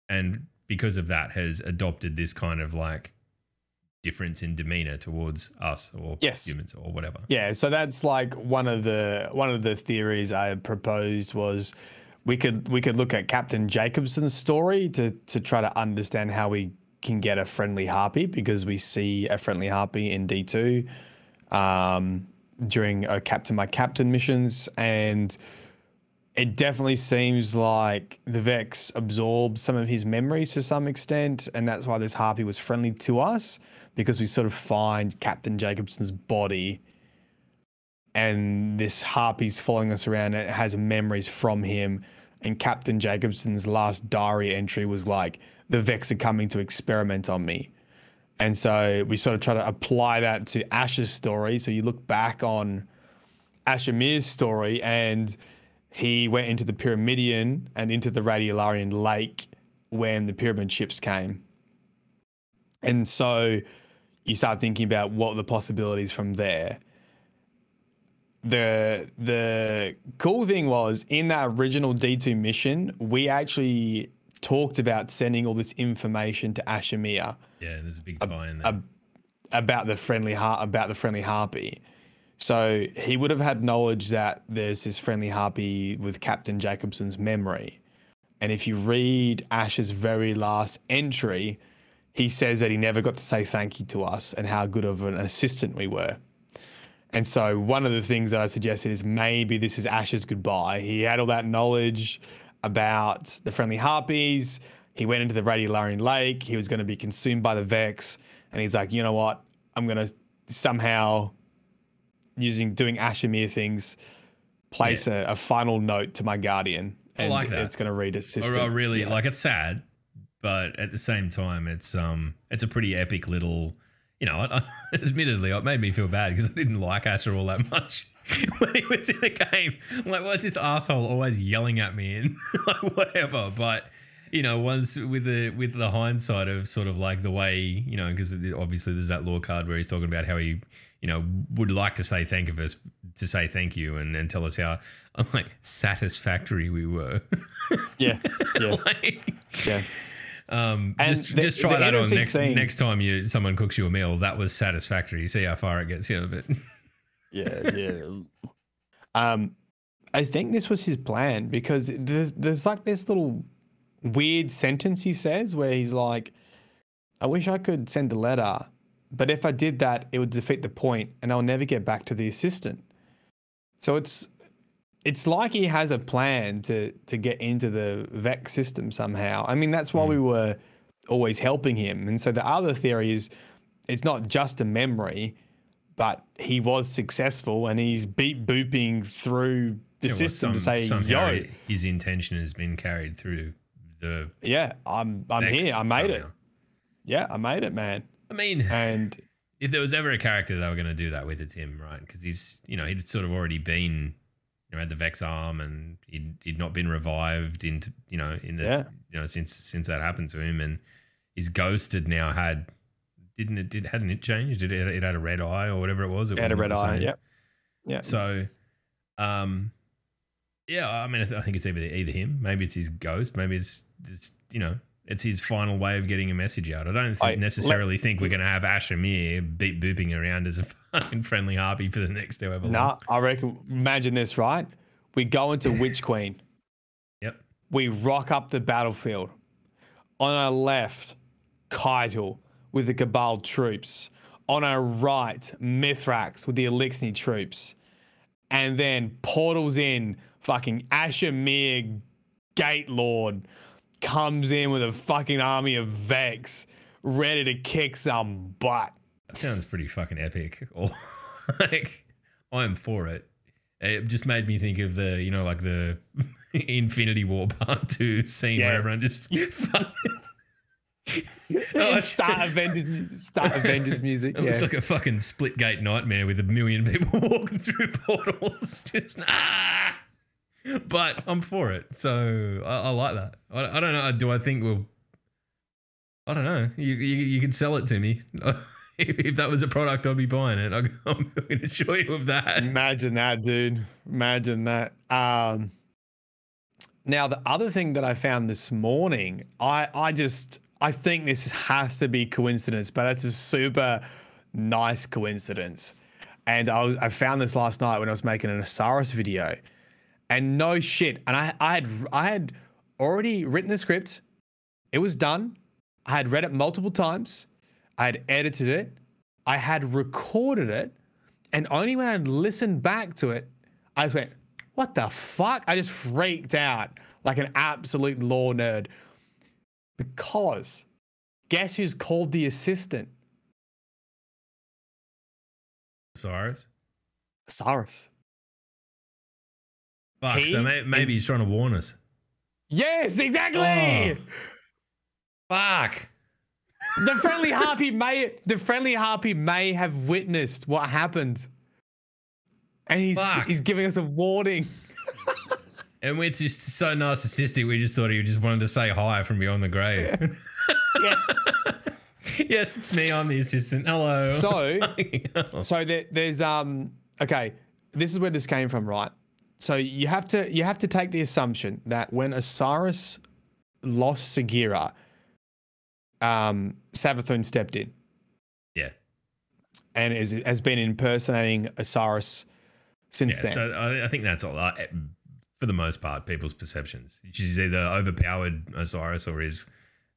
[SPEAKER 2] and because of that has adopted this kind of like difference in demeanor towards us or
[SPEAKER 3] Yes.
[SPEAKER 2] humans or whatever.
[SPEAKER 3] Yeah, so that's like one of the one of the theories I proposed was we could we could look at Captain Jacobson's story to to try to understand how we can get a friendly harpy because we see a friendly harpy in D two um, during a Captain My Captain missions and it definitely seems like the Vex absorbed some of his memories to some extent, and that's why this harpy was friendly to us because we sort of find Captain Jacobson's body, and this harpy's following us around. And it has memories from him, and Captain Jacobson's last diary entry was like, "The Vex are coming to experiment on me." And so we sort of try to apply that to Ash's story. So you look back on Asher Mir's story, and he went into the Pyramidion and into the Radiolarian Lake when the pyramid ships came. And so you start thinking about what the possibilities from there. The the cool thing was in that original D2 mission, we actually talked about sending all this information to Asher Mir
[SPEAKER 2] Yeah, there's a big tie in there.
[SPEAKER 3] ab- about the friendly har- about the friendly harpy. So he would have had knowledge that there's this friendly harpy with Captain Jacobson's memory. And if you read Ash's very last entry, he says that he never got to say thank you to us and how good of an assistant we were. And so one of the things that I suggested is maybe this is Ash's goodbye. He had all that knowledge about the friendly harpies. He went into the Radiolarian Lake. He was going to be consumed by the Vex. And he's like, you know what? I'm going to somehow, using doing Asher Mir things, place a, a final note to my guardian.
[SPEAKER 2] I
[SPEAKER 3] And
[SPEAKER 2] like that.
[SPEAKER 3] it's going to read a system.
[SPEAKER 2] I really
[SPEAKER 3] Yeah.
[SPEAKER 2] like it's sad, but at the same time, it's um, it's a pretty epic little. You know, I, I, admittedly, it made me feel bad because I didn't like Asher all that much when he was in the game. I'm like, why's this asshole always yelling at me and like whatever? But you know, once with the with the hindsight of sort of like the way you know, because obviously there's that lore card where he's talking about how he you know would like to say thank of us to say thank you and, and tell us how like satisfactory we were.
[SPEAKER 3] yeah. Yeah.
[SPEAKER 2] like,
[SPEAKER 3] Yeah.
[SPEAKER 2] um, just
[SPEAKER 3] the-
[SPEAKER 2] just try that on next
[SPEAKER 3] thing-
[SPEAKER 2] next time you someone cooks you a meal. That was satisfactory. See how far it gets you. But
[SPEAKER 3] Yeah, yeah. um, I think this was his plan because there's there's like this little weird sentence he says where he's like, "I wish I could send a letter, but if I did that, it would defeat the point, and I'll never get back to the assistant." So it's it's like he has a plan to to get into the Vex system somehow. I mean, that's why we were always helping him. And so the other theory is it's not just a memory, but he was successful and he's beat booping through the
[SPEAKER 2] Yeah, well,
[SPEAKER 3] system to say,
[SPEAKER 2] somehow
[SPEAKER 3] "Yo,
[SPEAKER 2] his intention has been carried through the.
[SPEAKER 3] yeah, I'm I'm here. I made it. Yeah, I made it, man."
[SPEAKER 2] I mean,
[SPEAKER 3] And
[SPEAKER 2] if there was ever a character they were going to do that with, it's him, right? Because he's, you know, he'd sort of already been, you know, had the Vex arm, and he'd he'd not been revived into, you know, in the,
[SPEAKER 3] Yeah.
[SPEAKER 2] you know, since since that happened to him, and his ghost had now had, didn't it? Did hadn't it changed? Did it? It had a red eye or whatever it was. It
[SPEAKER 3] he had a red eye.
[SPEAKER 2] same.
[SPEAKER 3] Yeah, yeah.
[SPEAKER 2] So, um, yeah, I mean, I, th- I think it's either either him, maybe it's his ghost, maybe it's just you know, it's his final way of getting a message out. I don't th-
[SPEAKER 3] I-
[SPEAKER 2] necessarily think we're going to have Asher Mir beep booping around as a fucking friendly harpy for the next however long.
[SPEAKER 3] Nah, I reckon. Imagine this, right? We go into Witch Queen.
[SPEAKER 2] Yep.
[SPEAKER 3] We rock up the battlefield. On our left, Caiatl with the Cabal troops. On our right, Mithrax with the Eliksni troops. And then portals in, fucking Asher Mir Gate Lord comes in with a fucking army of Vex ready to kick some butt.
[SPEAKER 2] That sounds pretty fucking epic. Or like, I am for it. It just made me think of the, you know, like the Infinity War Part Two scene
[SPEAKER 3] Yeah.
[SPEAKER 2] where everyone just.
[SPEAKER 3] start Avengers, start Avengers music.
[SPEAKER 2] It
[SPEAKER 3] Yeah.
[SPEAKER 2] looks like a fucking Splitgate nightmare with a million people walking through portals. Just ah. But I'm for it, so I, I like that. I, I don't know. Do I think we'll? I don't know. You you, you could sell it to me. if, if that was a product, I'd be buying it. I, I'm going to assure you of that.
[SPEAKER 3] Imagine that, dude. Imagine that. Um, now, the other thing that I found this morning, I I just I think this has to be coincidence, but it's a super nice coincidence. And I was I found this last night when I was making an Osiris video, and no shit, and I I had I had already written the script. It was done. I had read it multiple times. I had edited it. I had recorded it. And only when I listened back to it, I just went, what the fuck? I just freaked out like an absolute lore nerd. Because guess who's called the assistant?
[SPEAKER 2] Cyrus.
[SPEAKER 3] Cyrus.
[SPEAKER 2] Fuck. so may, maybe
[SPEAKER 3] and-
[SPEAKER 2] he's trying to warn us.
[SPEAKER 3] Yes, exactly.
[SPEAKER 2] Oh. Fuck.
[SPEAKER 3] The friendly harpy may the friendly harpy may have witnessed what happened. And he's
[SPEAKER 2] Fuck.
[SPEAKER 3] he's giving us a warning.
[SPEAKER 2] And we're just so narcissistic. We just thought he just wanted to say hi from beyond the grave.
[SPEAKER 3] Yeah.
[SPEAKER 2] yes, it's me. I'm the assistant. Hello.
[SPEAKER 3] So So there, there's um okay, this is where this came from, right? So you have to you have to take the assumption that when Osiris lost Sagira, um, Savathun stepped in
[SPEAKER 2] yeah.
[SPEAKER 3] and is, has been impersonating Osiris since
[SPEAKER 2] Yeah.
[SPEAKER 3] then.
[SPEAKER 2] So I, I think that's all. Uh, for the most part, people's perceptions. She's either overpowered Osiris or is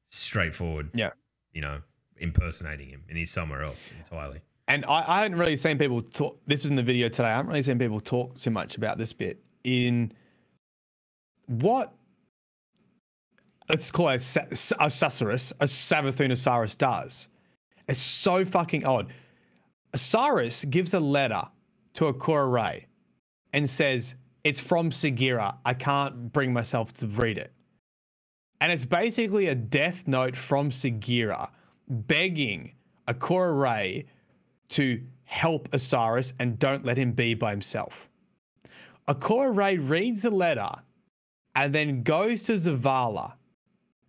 [SPEAKER 2] straightforward.
[SPEAKER 3] Yeah.
[SPEAKER 2] You know, impersonating him, and he's somewhere else entirely.
[SPEAKER 3] and I, I hadn't really seen people talk. This was in the video today. I haven't really seen people talk too much about this bit. In what let's call it a, Sa- a a Savathun Osiris does. It's so fucking odd. Osiris gives a letter to Ikora Rey and says, It's from Sagira. I can't bring myself to read it. And it's basically a death note from Sagira begging Ikora Rey to help Osiris and don't let him be by himself. Ikora Rey reads the letter and then goes to Zavala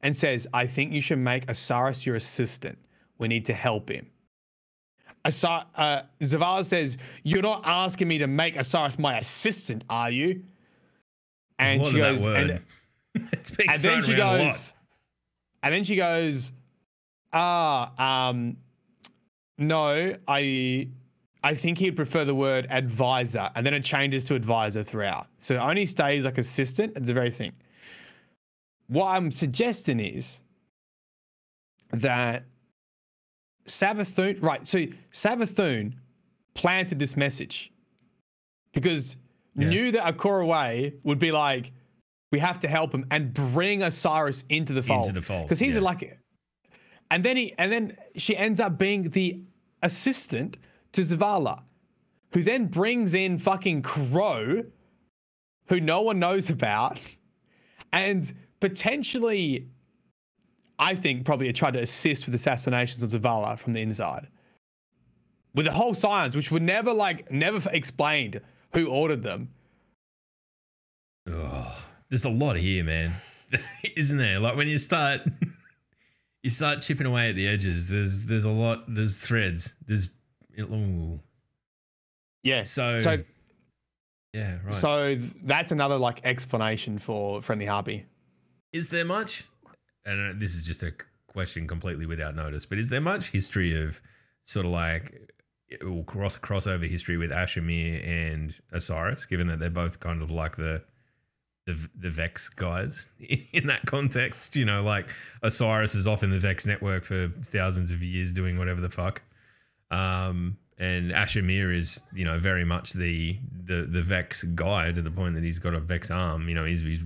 [SPEAKER 3] and says, I think you should make Osiris your assistant. We need to help him. Asa- uh, Zavala says, You're not asking me to make Osiris my assistant, are you? And she
[SPEAKER 2] a lot of
[SPEAKER 3] goes, and, and then she
[SPEAKER 2] around a lot.
[SPEAKER 3] goes, and then she goes, ah, um, no, I, I think he'd prefer the word advisor, and then it changes to advisor throughout. So it only stays like assistant. It's the very thing. What I'm suggesting is that Savathun, right? So Savathun planted this message because
[SPEAKER 2] Yeah.
[SPEAKER 3] knew that Ikora Rey would be like, we have to help him and bring Osiris into the fold.
[SPEAKER 2] Into the fold,
[SPEAKER 3] Because he's
[SPEAKER 2] yeah.
[SPEAKER 3] like, and then he, and then she ends up being the assistant to Zavala, who then brings in fucking Crow, who no one knows about, and potentially, I think probably tried to assist with assassinations of Zavala from the inside. With the whole science, which were never like never explained who ordered them.
[SPEAKER 2] Oh, there's a lot here, man. Isn't there? Like when you start, you start chipping away at the edges. There's there's a lot. There's threads. There's ooh.
[SPEAKER 3] Yeah.
[SPEAKER 2] So,
[SPEAKER 3] so
[SPEAKER 2] yeah, right.
[SPEAKER 3] so th- that's another like explanation for friendly harpy.
[SPEAKER 2] is there much? And this is just a question completely without notice, but is there much history of sort of like or cross crossover history with Asher Mir and Osiris, given that they're both kind of like the the the Vex guys in that context? You know, like Osiris is off in the Vex network for thousands of years doing whatever the fuck. Um, and Asher Mir is, you know, very much the the the Vex guy to the point that he's got a Vex arm. You know, he's he's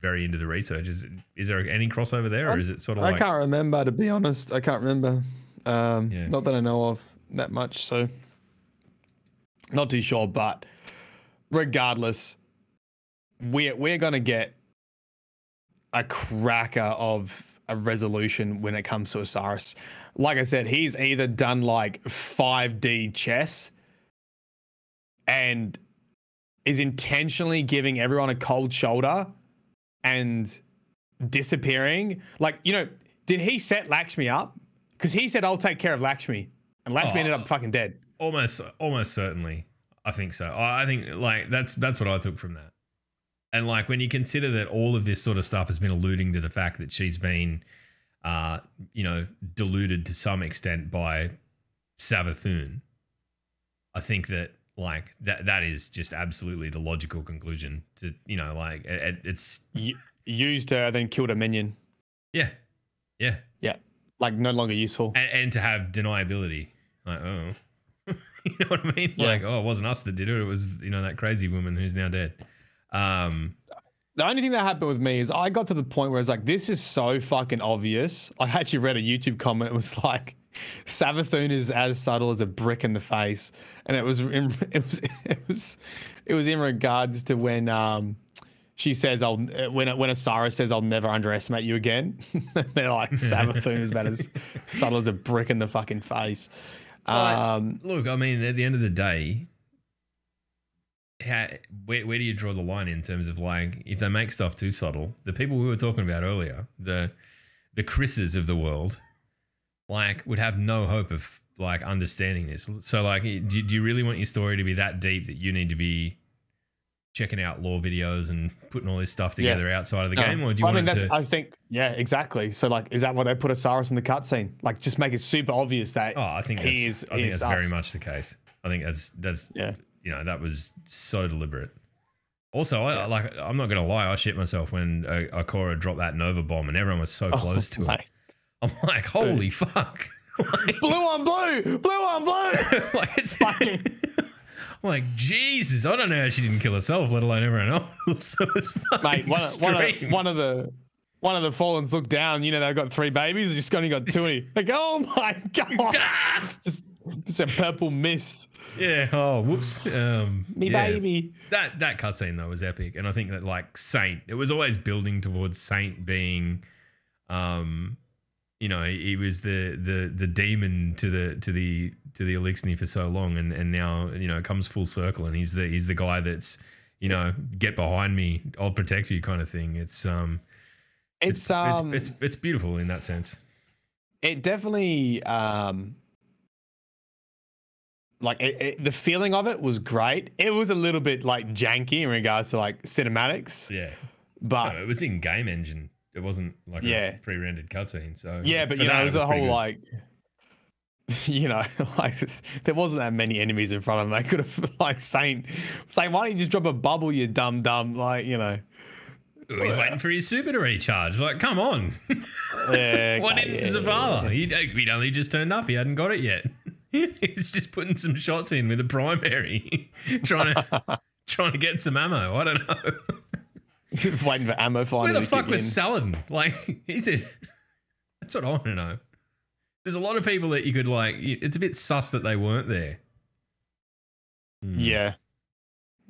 [SPEAKER 2] very into the research. Is is there any crossover there, or is it sort of
[SPEAKER 3] I
[SPEAKER 2] like
[SPEAKER 3] can't remember to be honest. I can't remember. Um,
[SPEAKER 2] Yeah.
[SPEAKER 3] Not that I know of that much. So Not too sure, but regardless, we're we're gonna get a cracker of a resolution when it comes to Osiris. Like I said, he's either done like 5D chess and is intentionally giving everyone a cold shoulder and disappearing. Like, you know, did he set Lakshmi up? Because he said, I'll take care of Lakshmi. And Lakshmi
[SPEAKER 2] Oh.
[SPEAKER 3] ended up fucking dead.
[SPEAKER 2] Almost, almost certainly. I think so. I I think like that's that's what I took from that. And like when you consider that all of this sort of stuff has been alluding to the fact that she's been, uh, you know, deluded to some extent by Savathun, I think that like that that is just absolutely the logical conclusion to you know like it, it- it's
[SPEAKER 3] used her, then killed a minion.
[SPEAKER 2] yeah, yeah,
[SPEAKER 3] Yeah. Like no longer useful.
[SPEAKER 2] and, and to have deniability like oh you know what i mean
[SPEAKER 3] Yeah.
[SPEAKER 2] like oh it wasn't us that did it it was you know that crazy woman who's now dead um
[SPEAKER 3] The only thing that happened with me is I got to the point where it's like, this is so fucking obvious. I actually read a YouTube comment. It was like, Savathun is as subtle as a brick in the face, and it was in, it was it was it was in regards to when um she says I'll when when Osiris says I'll never underestimate you again. They're like Savathun is about as subtle as a brick in the fucking face. Um,
[SPEAKER 2] look i mean at the end of the day how, where, where do you draw the line in terms of like if they make stuff too subtle the people we were talking about earlier the the chris's of the world like would have no hope of like understanding this so like do, do you really want your story to be that deep that you need to be checking out lore videos and putting all this stuff
[SPEAKER 3] Yeah.
[SPEAKER 2] together outside of the
[SPEAKER 3] No.
[SPEAKER 2] game or do you
[SPEAKER 3] I
[SPEAKER 2] want
[SPEAKER 3] mean,
[SPEAKER 2] to
[SPEAKER 3] I think. Yeah, exactly. So, like, is that why they put Osiris in the cutscene? Like, just make it super obvious that.
[SPEAKER 2] oh i think that's,
[SPEAKER 3] he is.
[SPEAKER 2] i think
[SPEAKER 3] is
[SPEAKER 2] that's very much the case i think that's that's
[SPEAKER 3] Yeah.
[SPEAKER 2] you know that was so deliberate. Also, I, like I'm not gonna lie, I shit myself when uh, Ikora dropped that Nova bomb and everyone was so close to it. I'm like, holy fuck! like,
[SPEAKER 3] Blue on blue, blue on blue.
[SPEAKER 2] like it's
[SPEAKER 3] Fucking-
[SPEAKER 2] I'm like Jesus. I don't know how she didn't kill herself, let alone everyone else.
[SPEAKER 3] Mate, one of, one, of, one of the one of the Fallens looked down. You know they've got three babies. Just only got two. And like, oh my god! Just, just a purple mist.
[SPEAKER 2] yeah. Oh, whoops. Um,
[SPEAKER 3] Me
[SPEAKER 2] yeah.
[SPEAKER 3] baby.
[SPEAKER 2] That that cutscene though was epic, and I think that like Saint, it was always building towards Saint being, um, you know, he, was the the the demon to the to the to the Eliksni for so long, and and now you know it comes full circle, and he's the he's the guy that's you know get behind me, I'll protect you kind of thing. It's um,
[SPEAKER 3] It's, um,
[SPEAKER 2] it's it's it's beautiful in that sense.
[SPEAKER 3] it definitely um like it, it- the feeling of it was great. It was a little bit like janky in regards to like cinematics,
[SPEAKER 2] Yeah,
[SPEAKER 3] but
[SPEAKER 2] no, it was in game engine. It wasn't like
[SPEAKER 3] Yeah.
[SPEAKER 2] a pre-rendered cutscene. So
[SPEAKER 3] yeah, but you know,
[SPEAKER 2] that,
[SPEAKER 3] it was
[SPEAKER 2] it
[SPEAKER 3] a whole
[SPEAKER 2] good.
[SPEAKER 3] like, you know, like there wasn't that many enemies in front of them. They could have like saying, saying, why don't you just drop a bubble, you dumb dumb, like you know.
[SPEAKER 2] Ooh, He's waiting for his super to recharge. Like, come on.
[SPEAKER 3] Yeah,
[SPEAKER 2] What
[SPEAKER 3] okay,
[SPEAKER 2] is
[SPEAKER 3] yeah,
[SPEAKER 2] Zavala? He'd, he'd uh, only just turned up. He hadn't got it yet. He's just putting some shots in with a primary, trying to trying to get some ammo. I don't know.
[SPEAKER 3] Yeah. waiting for ammo
[SPEAKER 2] Where the
[SPEAKER 3] to
[SPEAKER 2] fuck
[SPEAKER 3] kick
[SPEAKER 2] was
[SPEAKER 3] in.
[SPEAKER 2] Saladin? Like, is it? That's what I want to know. There's a lot of people that you could like. It's a bit sus that they weren't there. Hmm.
[SPEAKER 3] Yeah,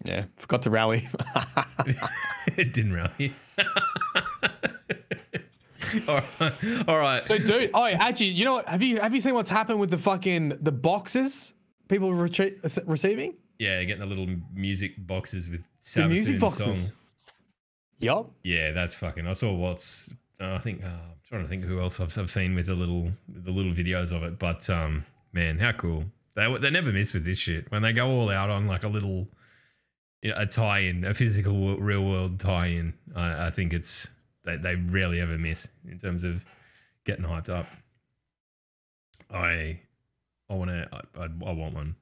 [SPEAKER 3] yeah. Forgot to rally.
[SPEAKER 2] it didn't rally. all right, all right.
[SPEAKER 3] So, dude, oh, actually, you know what? Have you have you seen what's happened with the fucking the boxes people retrie- receiving?
[SPEAKER 2] Yeah, getting the little music boxes with
[SPEAKER 3] The music boxes.
[SPEAKER 2] Song.
[SPEAKER 3] Yup.
[SPEAKER 2] Yeah, that's fucking. I saw what's. Uh, I think uh, I'm trying to think who else I've, I've seen with the little the little videos of it. But um, man, how cool! They they never miss with this shit. When they go all out on like a little, you know, a tie-in, a physical real world tie-in. I, I think it's they they rarely ever miss in terms of getting hyped up. I I want to. I, I, I want one.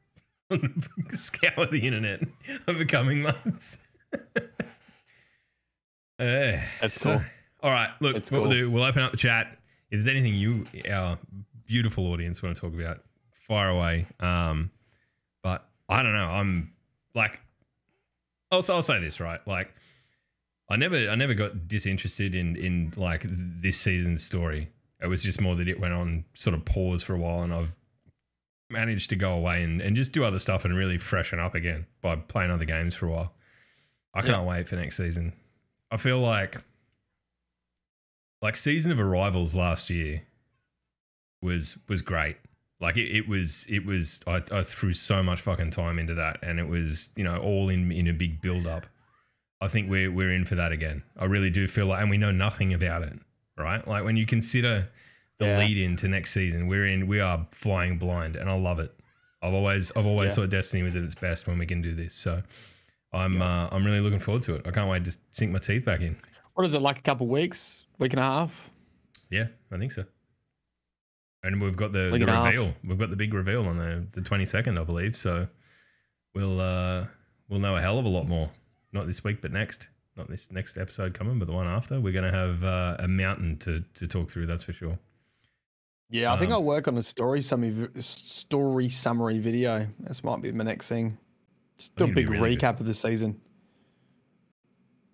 [SPEAKER 2] Scour the internet over coming months. Uh,
[SPEAKER 3] That's
[SPEAKER 2] so-
[SPEAKER 3] cool.
[SPEAKER 2] All right, look,
[SPEAKER 3] That's
[SPEAKER 2] what we'll do, we'll open up the chat. If there's anything you, our beautiful audience, want to talk about, fire away. Um, but I don't know. I'm like, also I'll say this right. Like, I never, I never got disinterested in in like this season's story. It was just more that it went on sort of pause for a while, and I've managed to go away and, and just do other stuff and really freshen up again by playing other games for a while. I can't wait for next season. I feel like like season of arrivals last year was was great. Like it, it was it was I, I threw so much fucking time into that and it was, you know, all in in a big build up. I think we're we're in for that again. I really do feel like and we know nothing about it, right? Like when you consider the
[SPEAKER 3] Yeah.
[SPEAKER 2] lead into next season, we're in we are flying blind and I love it. I've always I've always
[SPEAKER 3] Yeah.
[SPEAKER 2] thought Destiny was at its best when we can do this. So I'm uh, I'm really looking forward to it. I can't wait to sink my teeth back in.
[SPEAKER 3] What is it like? A couple weeks, week and a half.
[SPEAKER 2] Yeah, I think so. And we've got the, the
[SPEAKER 3] and a half.
[SPEAKER 2] reveal. We've got the big reveal on the the twenty second, I believe. So we'll uh we'll know a hell of a lot more. Not this week, but next. Not this next episode coming, but the one after. We're gonna have uh, a mountain to to talk through. That's for sure.
[SPEAKER 3] Yeah, I think
[SPEAKER 2] Um,
[SPEAKER 3] I'll work on a story summary story summary video. This might be my next thing. Just do a big
[SPEAKER 2] really good.
[SPEAKER 3] recap of the season.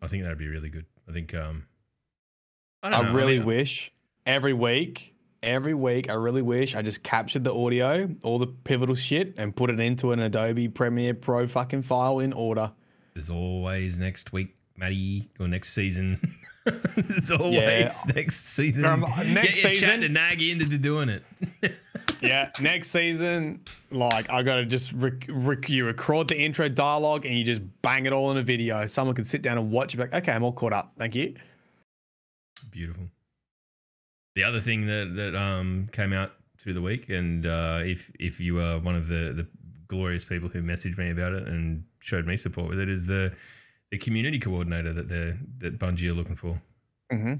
[SPEAKER 2] I think that'd be really good. I think um I
[SPEAKER 3] I, really
[SPEAKER 2] mean,
[SPEAKER 3] wish every week, every week, I really wish I just captured the audio, all the pivotal shit, and put it into an Adobe Premiere Pro fucking file in order.
[SPEAKER 2] There's always next week, Matty, or next season. it's always next season.
[SPEAKER 3] Um,
[SPEAKER 2] Get
[SPEAKER 3] next
[SPEAKER 2] your chat to nag you into doing it.
[SPEAKER 3] Yeah, next season, like I gotta just rec- rec- you record the intro dialogue and you just bang it all in a video. Someone can sit down and watch it. Be like, okay, I'm all caught up. Thank you.
[SPEAKER 2] Beautiful. The other thing that that um came out through the week, and uh, if if you are one of the the glorious people who messaged me about it and showed me support with it, is the the community coordinator that they're that Bungie are looking for.
[SPEAKER 3] Mm-hmm.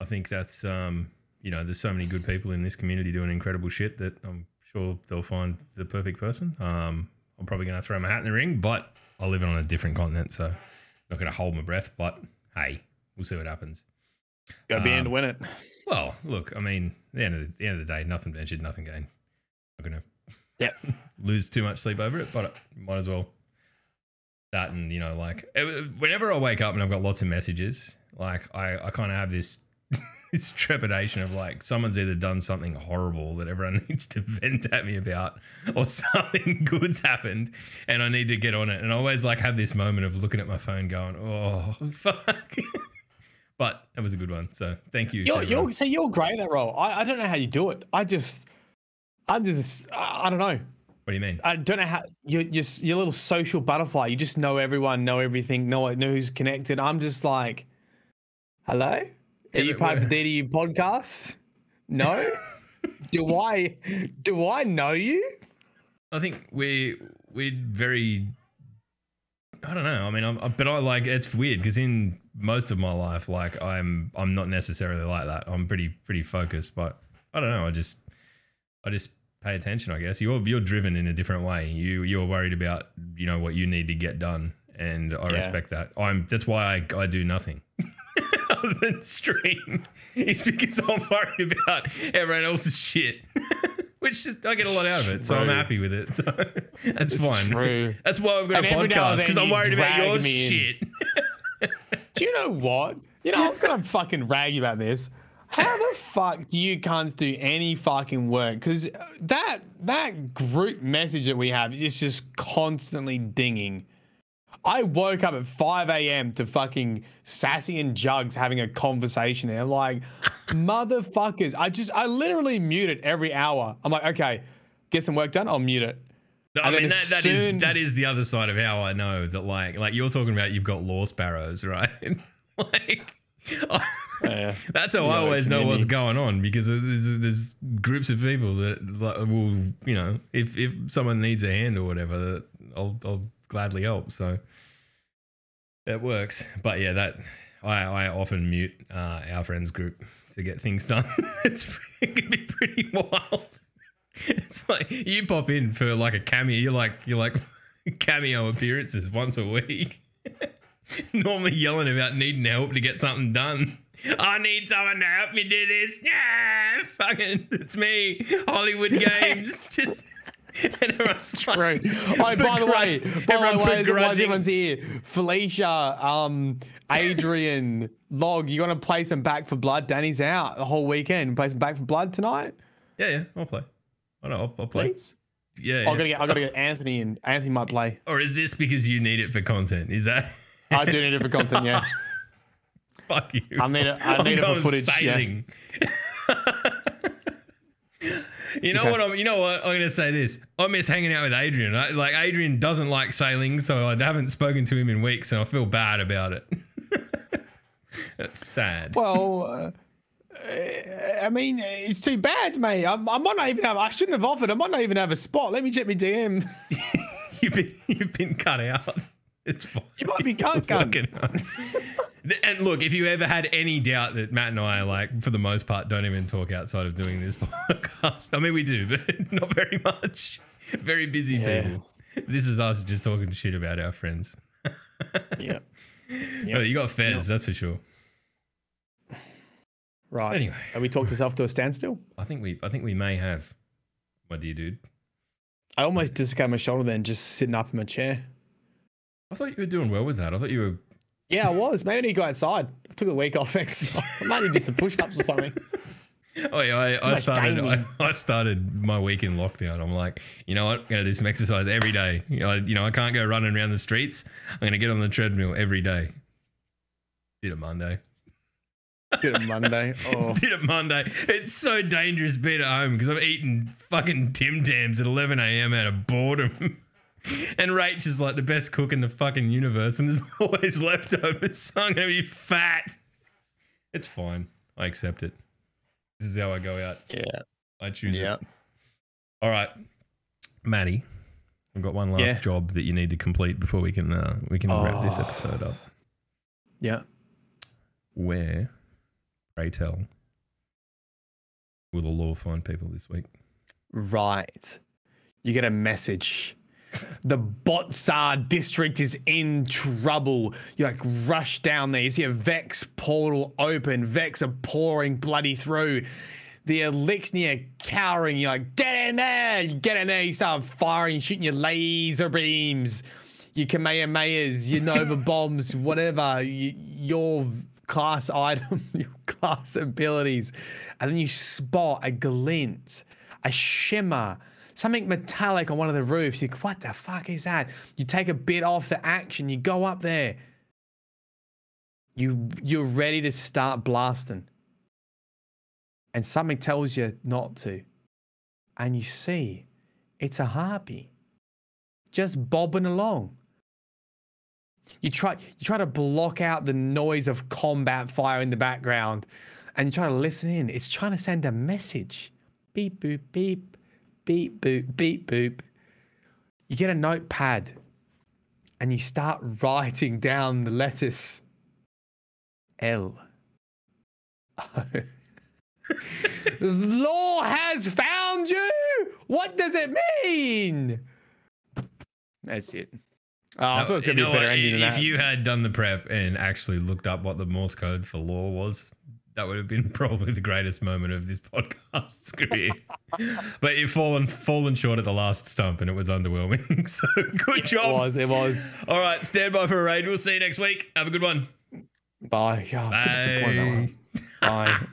[SPEAKER 2] I think that's um you know there's so many good people in this community doing incredible shit that I'm sure they'll find the perfect person. Um, I'm probably gonna throw my hat in the ring, but I live on a different continent, so I'm not gonna hold my breath. But hey, we'll see what happens.
[SPEAKER 3] Gotta be in to
[SPEAKER 2] Um,
[SPEAKER 3] win it.
[SPEAKER 2] Well, look, I mean, the end of the, the end of the day, nothing ventured, nothing gained. Not gonna
[SPEAKER 3] Yep.
[SPEAKER 2] lose too much sleep over it, but might as well. That and you know, like it- whenever I wake up and I've got lots of messages, like I, I kind of have this this trepidation of like someone's either done something horrible that everyone needs to vent at me about, or something good's happened and I need to get on it. And I always like have this moment of looking at my phone, going, "Oh fuck." But that was a good one. So thank you.
[SPEAKER 3] You're, you're see, you're great at that role. I, I don't know how you do it. I just, I just, I, I don't know.
[SPEAKER 2] What do you mean?
[SPEAKER 3] I don't know how you're just your little social butterfly. You just know everyone, know everything, know know who's connected. I'm just like, hello, are
[SPEAKER 2] Yeah,
[SPEAKER 3] you part of the DDU podcast? No. do I do I know you?
[SPEAKER 2] I think we we're very. I don't know. I mean, I'm, but I like it's weird because in most of my life, like I'm I'm not necessarily like that. I'm pretty pretty focused, but I don't know. I just I just pay attention. I guess you're you're driven in a different way. You you're worried about you know what you need to get done, and I
[SPEAKER 3] Yeah.
[SPEAKER 2] respect that. I'm that's why I I do nothing. Other than stream, it's because I'm worried about everyone else's shit, which is, I get a lot out of it, so I'm happy with it. So that's fine.
[SPEAKER 3] true.
[SPEAKER 2] That's why I've got
[SPEAKER 3] And
[SPEAKER 2] a
[SPEAKER 3] every now and
[SPEAKER 2] podcast because I'm worried about your shit.
[SPEAKER 3] Do you know what? You know, I was gonna fucking rag you about this. How the fuck do you cunts do any fucking work? Because uh, that that group message that we have is just constantly dinging. I woke up at 5 a.m. to fucking Sassy and Jugs having a conversation. And I'm like, motherfuckers. I just, I literally mute it every hour. I'm like, okay, get some work done. I'll mute it.
[SPEAKER 2] I
[SPEAKER 3] And
[SPEAKER 2] mean that, that
[SPEAKER 3] soon...
[SPEAKER 2] is that is the other side of how I know that like like you're talking about you've got lore sparrows, right? like
[SPEAKER 3] Yeah.
[SPEAKER 2] that's how
[SPEAKER 3] You
[SPEAKER 2] I always know what's going on because there's, there's groups of people that like, will you know if if someone needs a hand or whatever, I'll I'll gladly help. So that works. But yeah, that I I often mute uh, our friends group to get things done. it's it can be pretty wild. It's like you pop in for like a cameo. You're like you're like cameo appearances once a week. Normally yelling about needing help to get something done. I need someone to help me do this. Yeah, fucking, it's me, Hollywood Games. Just and everyone's like,
[SPEAKER 3] Right. Oh, by the way, by the way, why
[SPEAKER 2] begrudging-
[SPEAKER 3] everyone's here? Felicia, um, Adrian, Log, you to play some Back 4 Blood? Danny's out the whole weekend. Play some Back 4 Blood tonight,
[SPEAKER 2] Yeah, yeah, I'll play. I know, I'll, I'll play.
[SPEAKER 3] please.
[SPEAKER 2] Yeah.
[SPEAKER 3] I
[SPEAKER 2] yeah.
[SPEAKER 3] gotta get. I gotta get Anthony and Anthony might play.
[SPEAKER 2] Or is this because you need it for content? Is that
[SPEAKER 3] I do need it for content. Yeah.
[SPEAKER 2] fuck you?
[SPEAKER 3] I need it- I
[SPEAKER 2] I'm
[SPEAKER 3] need it for footage, yeah.
[SPEAKER 2] Sailing. you know
[SPEAKER 3] Okay.
[SPEAKER 2] what? I'm, you know what? I'm gonna say this. I miss hanging out with Adrian. I, like Adrian doesn't like sailing, so I haven't spoken to him in weeks, and I feel bad about it. That's sad.
[SPEAKER 3] Well, uh, I mean, it's too bad, mate. I, I might not even have. I shouldn't have offered. I might not even have a spot. Let me check my DM.
[SPEAKER 2] you've been you've been cut out. It's fine.
[SPEAKER 3] You might be cunt, cunt.
[SPEAKER 2] And look, if you ever had any doubt that Matt and I, like, for the most part, don't even talk outside of doing this podcast. I mean, we do, but not very much. Very busy
[SPEAKER 3] Yeah.
[SPEAKER 2] people. This is us just talking shit about our friends.
[SPEAKER 3] yeah.
[SPEAKER 2] Oh, you got Fez, that's for sure.
[SPEAKER 3] Right.
[SPEAKER 2] Anyway.
[SPEAKER 3] have we talked ourselves to a standstill?
[SPEAKER 2] I think we, I think we may have, my dear dude.
[SPEAKER 3] I almost dislocated my shoulder then, just sitting up in my chair.
[SPEAKER 2] I thought you were doing well with that. I thought you were.
[SPEAKER 3] Yeah, I was. Maybe I need to go outside. I took a week off exercise. I might need to do some push-ups or something.
[SPEAKER 2] Oh yeah, I, I started. I. I started my week in lockdown. I'm like, you know what? I'm gonna do some exercise every day. You know, I, you know, I can't go running around the streets. I'm gonna get on the treadmill every day. Did it Monday.
[SPEAKER 3] Did it Monday. Oh,
[SPEAKER 2] Did it Monday. It's so dangerous being at home because I'm eating fucking Tim Tams at 11 a.m. out of boredom. And Rach is like the best cook in the fucking universe, and there's always leftovers. So I'm gonna be fat. It's fine. I accept it. This is how I go out.
[SPEAKER 3] yeah.
[SPEAKER 2] I choose
[SPEAKER 3] Yeah.
[SPEAKER 2] it. All right, Maddie, I've got one last
[SPEAKER 3] Yeah.
[SPEAKER 2] job that you need to complete before we can uh, we can wrap this
[SPEAKER 3] Oh.
[SPEAKER 2] episode up.
[SPEAKER 3] Yeah.
[SPEAKER 2] Where, pray tell, will the lore find people this week?
[SPEAKER 3] Right. You get a message. The Botza district is in trouble. You like rush down there. You see a Vex portal open. Vex are pouring bloody through. The Eliksni cowering. You're like, get in there. You get in there. You start firing, shooting your laser beams, your Kamehamehas, your Nova bombs, whatever, your class item, your class abilities. And then you spot a glint, a shimmer, something metallic on one of the roofs. You what the fuck is that? You take a bit off the action, you go up there. You you're ready to start blasting. And something tells you not to. And you see it's a harpy. Just bobbing along. You try you try to block out the noise of combat fire in the background and you try to listen in. It's trying to send a message. Beep boop beep beep boop beep boop. You get a notepad and you start writing down the letters L. lore has found you. What does it mean? That's it. Oh, I thought it was gonna be a better
[SPEAKER 2] what?
[SPEAKER 3] ending than
[SPEAKER 2] If
[SPEAKER 3] that.
[SPEAKER 2] you had done the prep and actually looked up what the Morse code for lore was, that would have been probably the greatest moment of this podcast's career. but you've fallen fallen short at the last stump, and it was underwhelming. So good
[SPEAKER 3] it
[SPEAKER 2] job.
[SPEAKER 3] It was. It was.
[SPEAKER 2] All right, stand by for a raid. We'll see you next week. Have a good one.
[SPEAKER 3] Bye. Bit disappointed in that one. Bye.